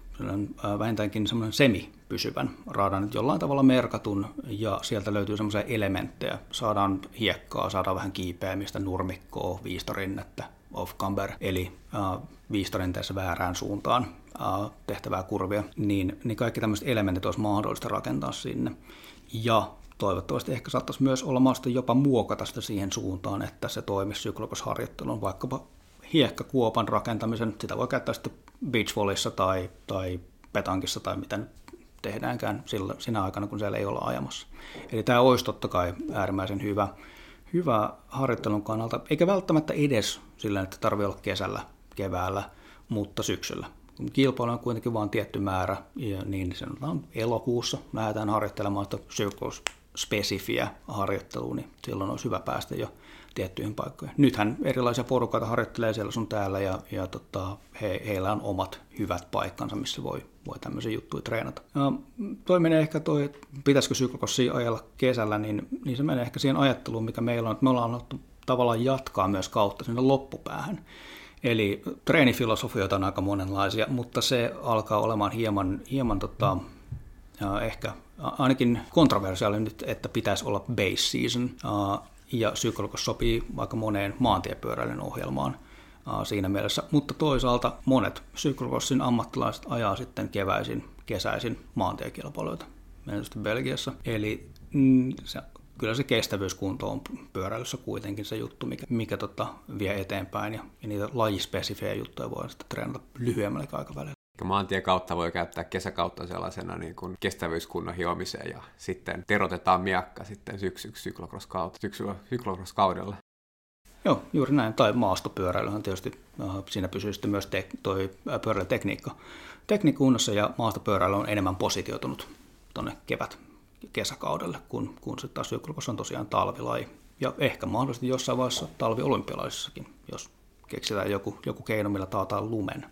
vähintäänkin semmoinen semi-pysyvän radan jollain tavalla merkatun, ja sieltä löytyy semmoisia elementtejä. Saadaan hiekkaa, saadaan vähän kiipeämistä, nurmikkoa, viistorinnettä, off-camber, eli äh, viistorinteessä väärään suuntaan äh, tehtävää kurvia, niin, niin kaikki tämmöiset elementit olisi mahdollista rakentaa sinne. Ja toivottavasti ehkä saattaisi myös olla mahdollista jopa muokata sitä siihen suuntaan, että se toimisi syklokosharjoittelun, vaikkapa hiekkakuopan rakentamisen, sitä voi käyttää sitten beachvolleyssa tai, tai petankissa tai mitä tehdäänkään sillä, sinä aikana, kun siellä ei olla ajamassa. Eli tämä olisi totta kai äärimmäisen hyvä, hyvä harjoittelun kannalta, eikä välttämättä edes sillä, että tarvii olla kesällä, keväällä, mutta syksyllä. Kilpailu on kuitenkin vain tietty määrä, ja niin sanotaan elokuussa lähdetään harjoittelemaan että syklus spesifiä harjoittelua, niin silloin olisi hyvä päästä jo tiettyihin paikkoihin. Nythän erilaisia porukoita harjoittelee siellä sun täällä ja, ja tota, he, heillä on omat hyvät paikkansa, missä voi, voi tämmöisiä juttuja treenata. Ja toi menee ehkä toi, että pitäisikö syklokossia ajella kesällä, niin, niin se menee ehkä siihen ajatteluun, mikä meillä on, että me ollaan annettu tavallaan jatkaa myös kautta sinne loppupäähän. Eli treenifilosofioita on aika monenlaisia, mutta se alkaa olemaan hieman, hieman tota, ehkä ainakin kontroversiaali nyt, että pitäisi olla base season, ja Syklokos sopii vaikka moneen maantiepyöräilyn ohjelmaan siinä mielessä, mutta toisaalta monet Syklokossin ammattilaiset ajaa sitten keväisin, kesäisin maantiekilpailuita, menetysti Belgiassa, eli mm, se, kyllä se kestävyyskunto on pyöräilyssä kuitenkin se juttu, mikä, mikä tota, vie eteenpäin, ja, ja niitä lajispesifejä juttuja voi sitten treenata lyhyemmällä aikavälillä maantien kautta voi käyttää kesäkautta sellaisena niin kuin kestävyyskunnon hiomiseen ja sitten terotetaan miakka sitten syksyksi syklokroskaudella. Joo, juuri näin. Tai maastopyöräilyhän tietysti, äh, siinä pysyy sitten myös te- toi äh, pyöräilytekniikka. Tekniikkuunnossa ja maastopyöräily on enemmän positioitunut tuonne kevät kesäkaudelle, kun, kun sitten taas syklokros on tosiaan talvilaji. Ja ehkä mahdollisesti jossain vaiheessa talviolympialaisissakin, jos keksitään joku, joku keino, millä taataan lumen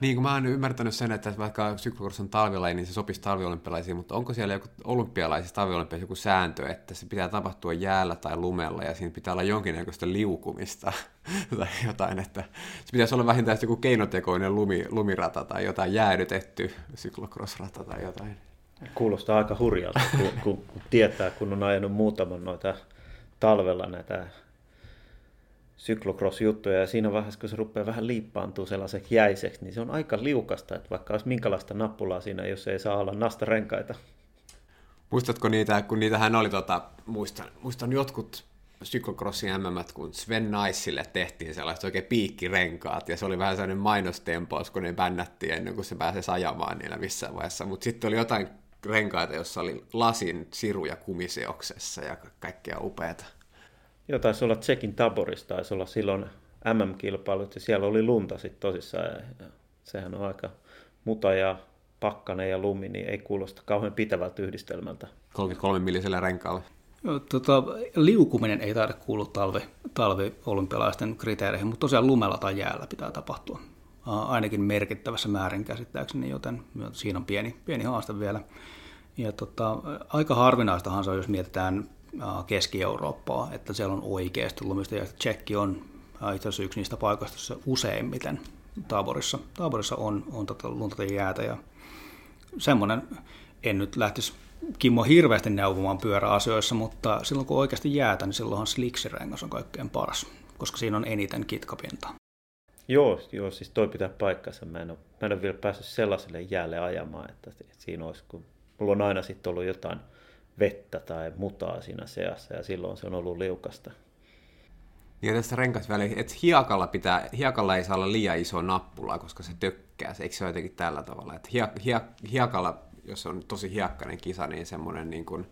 niin, kun mä oon ymmärtänyt sen, että vaikka syklokurs on talvilaji, niin se sopisi talviolympialaisiin, mutta onko siellä joku olympialaisissa talviolympialaisissa joku sääntö, että se pitää tapahtua jäällä tai lumella ja siinä pitää olla jonkinnäköistä liukumista *laughs* tai jotain, että se pitäisi olla vähintään joku keinotekoinen lumi, lumirata tai jotain jäädytetty syklokrossrata tai jotain. Kuulostaa aika hurjalta, kun, kun tietää, kun on ajanut muutaman noita talvella näitä syklocross-juttuja ja siinä vaiheessa, kun se rupeaa vähän liippaantua sellaiseksi jäiseksi, niin se on aika liukasta, että vaikka olisi minkälaista nappulaa siinä, jos ei saa olla nastarenkaita. Muistatko niitä, kun niitähän oli, tota, muistan, muistan jotkut syklocrossin MM, kun Sven Naisille tehtiin sellaiset oikein piikkirenkaat, ja se oli vähän sellainen mainostempaus, kun ne bännättiin ennen kuin se pääsee ajamaan niillä missään vaiheessa, mutta sitten oli jotain renkaita, jossa oli lasin siruja kumiseoksessa ja kaikkea upeata. Joo, taisi olla Tsekin taborista, taisi olla silloin MM-kilpailut ja siellä oli lunta sitten tosissaan. Ja sehän on aika muta ja pakkanen ja lumi, niin ei kuulosta kauhean pitävältä yhdistelmältä. 33 millisellä renkaalle. Tota, liukuminen ei taida kuulua talvi, talvi-olympialaisten kriteereihin, mutta tosiaan lumella tai jäällä pitää tapahtua. Ainakin merkittävässä määrin käsittääkseni, joten siinä on pieni, pieni haaste vielä. Ja tota, aika harvinaistahan se on, jos mietitään Keski-Eurooppaa, että siellä on oikeasti lumista. Ja Tsekki on itse asiassa yksi niistä paikoista, joissa useimmiten Taaborissa, Taaborissa on, on tota lunta tai jäätä. Ja semmoinen, en nyt lähtisi Kimmo hirveästi neuvomaan pyöräasioissa, mutta silloin kun oikeasti jäätä, niin silloinhan sliksirengas on kaikkein paras, koska siinä on eniten kitkapintaa. Joo, joo, siis toi pitää paikkansa. Mä en, ole, mä en ole vielä päässyt sellaiselle jäälle ajamaan, että siinä olisi, kun mulla on aina sitten ollut jotain vettä tai mutaa siinä seassa ja silloin se on ollut liukasta. Ja tässä renkasvälissä, että hiekalla, pitää, hiekalla ei saa olla liian iso nappula, koska se tökkää. Eikö se ole jotenkin tällä tavalla? Että hiek, hiek, hiekalla, jos on tosi hiekkainen kisa, niin semmoinen niin kuin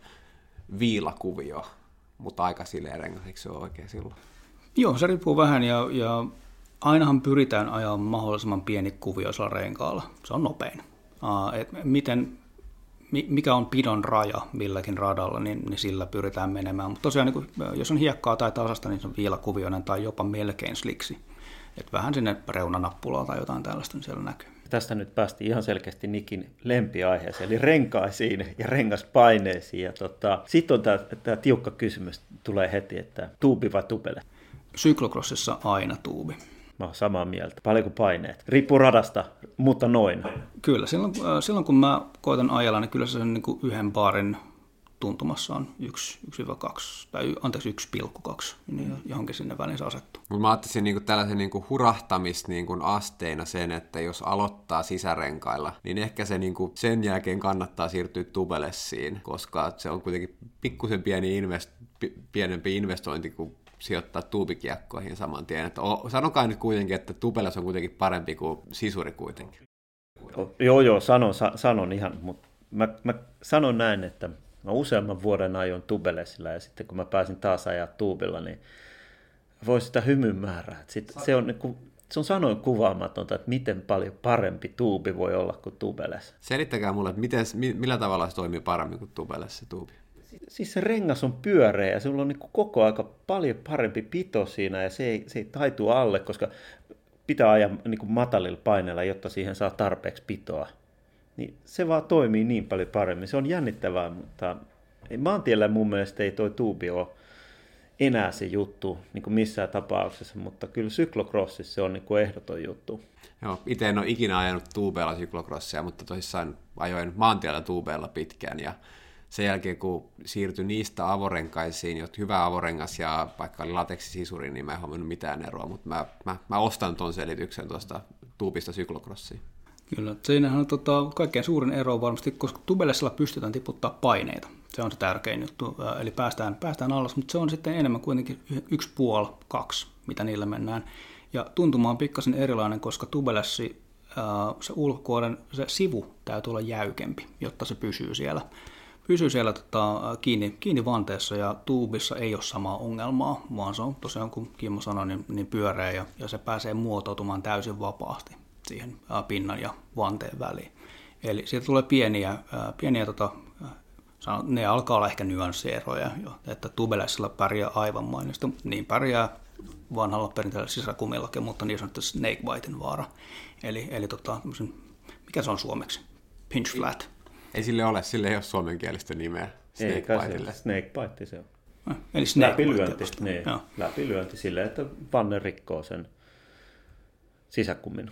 viilakuvio, mutta aika silleen rengas, eikö se ole oikein silloin? Joo, se riippuu vähän ja, ja ainahan pyritään ajamaan mahdollisimman pieni kuvioisella renkaalla. Se on nopein. Uh, et miten mikä on pidon raja milläkin radalla, niin, niin sillä pyritään menemään. Mutta tosiaan, niin kun, jos on hiekkaa tai tasasta, niin se on viilakuvioinen tai jopa melkein sliksi. Et vähän sinne reunanappulaa tai jotain tällaista niin siellä näkyy. Tästä nyt päästiin ihan selkeästi Nikin lempiaiheeseen, eli renkaisiin ja rengaspaineisiin. Ja tota, Sitten on tämä tiukka kysymys, tulee heti, että tuubi vai tupele? Syklokrossissa aina tuubi. Mä oon samaa mieltä. Paljonko paineet? Riippuu radasta, mutta noin. Kyllä, silloin, äh, silloin kun mä koitan ajella, niin kyllä se on niin kuin yhden baarin tuntumassa on 1-2, tai anteeksi 1,2, niin johonkin sinne väliin se asettuu. Mutta mä ajattelisin niin tällaisen niin kuin hurahtamista niin kuin asteina sen, että jos aloittaa sisärenkailla, niin ehkä se niin kuin sen jälkeen kannattaa siirtyä tubelessiin, koska se on kuitenkin pikkusen pieni invest- pienempi investointi kuin sijoittaa tuubikiekkoihin saman tien. Että sanokaa nyt kuitenkin, että tubeles on kuitenkin parempi kuin sisuri kuitenkin. Joo, joo, sanon, sa, sanon ihan, mutta mä, mä sanon näin, että mä useamman vuoden ajoin tubelesilla ja sitten kun mä pääsin taas ajaa tuubilla, niin voi sitä hymyn määrää. Sit se, on, niin se on sanoin kuvaamatonta, että miten paljon parempi tuubi voi olla kuin tubeles. Selittäkää mulle, että miten, millä tavalla se toimii paremmin kuin tubeles se tuubi? Siis se rengas on pyöreä ja sulla on niin koko aika paljon parempi pito siinä ja se ei, se ei taitu alle, koska pitää ajaa niin matalilla paineilla, jotta siihen saa tarpeeksi pitoa. Niin se vaan toimii niin paljon paremmin. Se on jännittävää, mutta maantiellä mun mielestä ei toi tuubi ole enää se juttu niin kuin missään tapauksessa, mutta kyllä syklokrossissa se on niin kuin ehdoton juttu. Joo, itse en ole ikinä ajanut tuubeilla syklokrossia, mutta tosissaan ajoin maantiellä tuubeilla pitkään ja sen jälkeen, kun siirtyi niistä avorenkaisiin, jotka hyvä avorengas ja vaikka lateksisisuri, niin mä en huomannut mitään eroa, mutta mä, mä, mä ostan tuon selityksen tuosta tuupista syklokrossiin. Kyllä, siinähän on tota, kaikkein suurin ero varmasti, koska tubelessilla pystytään tiputtaa paineita. Se on se tärkein juttu, eli päästään, päästään alas, mutta se on sitten enemmän kuitenkin yksi puoli, kaksi, mitä niillä mennään. Ja tuntuma on pikkasen erilainen, koska tubelessi, se ulkokuoren, se sivu täytyy olla jäykempi, jotta se pysyy siellä pysyy siellä tota, kiinni, kiinni vanteessa ja tuubissa ei ole samaa ongelmaa, vaan se on tosiaan, kun Kimmo sanoi, niin, niin pyöreä ja, ja se pääsee muotoutumaan täysin vapaasti siihen ää, pinnan ja vanteen väliin. Eli siitä tulee pieniä, ää, pieniä tota, sanon, ne alkaa olla ehkä nyanssieroja, jo, että tubelessilla pärjää aivan mainiosti, niin pärjää vanhalla perinteellä sisäkumillakin, mutta niin sanottu snakebitein vaara. Eli, eli tota, mikä se on suomeksi? Pinch flat. Ei sille ole, sille ei ole suomenkielistä nimeä. Snakebiteille. Snakebite se on. Ah, eli läpilyönti, niin, läpilyönti silleen, että vanne rikkoo sen sisäkummin.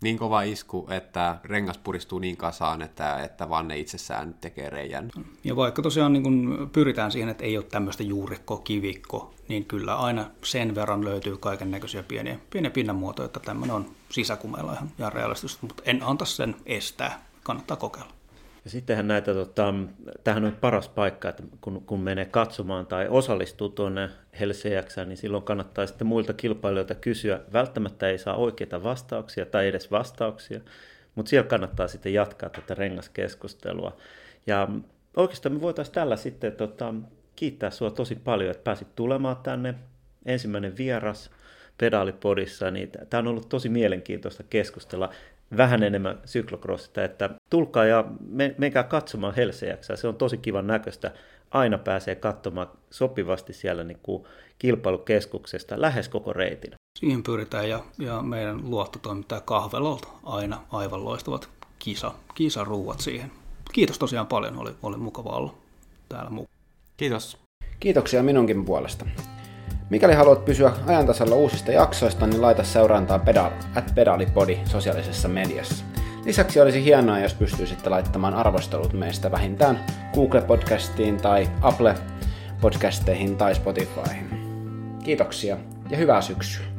Niin kova isku, että rengas puristuu niin kasaan, että, että vanne itsessään tekee reijän. Ja vaikka tosiaan niin kun pyritään siihen, että ei ole tämmöistä juurikko, kivikko, niin kyllä aina sen verran löytyy kaiken näköisiä pieniä, pieniä pinnanmuotoja, että tämmöinen on sisäkumeella ihan, ihan realistista, mutta en anta sen estää, kannattaa kokeilla. Ja sittenhän näitä, tota, tähän on paras paikka, että kun, kun menee katsomaan tai osallistuu tuonne Helseäksään, niin silloin kannattaa sitten muilta kilpailijoilta kysyä. Välttämättä ei saa oikeita vastauksia tai edes vastauksia, mutta siellä kannattaa sitten jatkaa tätä rengaskeskustelua. Ja oikeastaan me voitaisiin tällä sitten tota, kiittää sinua tosi paljon, että pääsit tulemaan tänne. Ensimmäinen vieras pedaalipodissa, niin tämä on ollut tosi mielenkiintoista keskustella vähän enemmän syklokrossista, että tulkaa ja menkää katsomaan Helseäksää, se on tosi kivan näköistä. Aina pääsee katsomaan sopivasti siellä niin kuin kilpailukeskuksesta lähes koko reitin. Siihen pyritään ja, ja meidän luottotoimittaja Kahvelolta aina aivan loistavat kisa, kisaruuat siihen. Kiitos tosiaan paljon, oli, oli mukava olla täällä mukana. Kiitos. Kiitoksia minunkin puolesta. Mikäli haluat pysyä ajantasalla uusista jaksoista, niin laita seurantaa pedal, at pedalipodi sosiaalisessa mediassa. Lisäksi olisi hienoa, jos pystyisitte laittamaan arvostelut meistä vähintään Google-podcastiin tai Apple-podcasteihin tai Spotifyhin. Kiitoksia ja hyvää syksyä!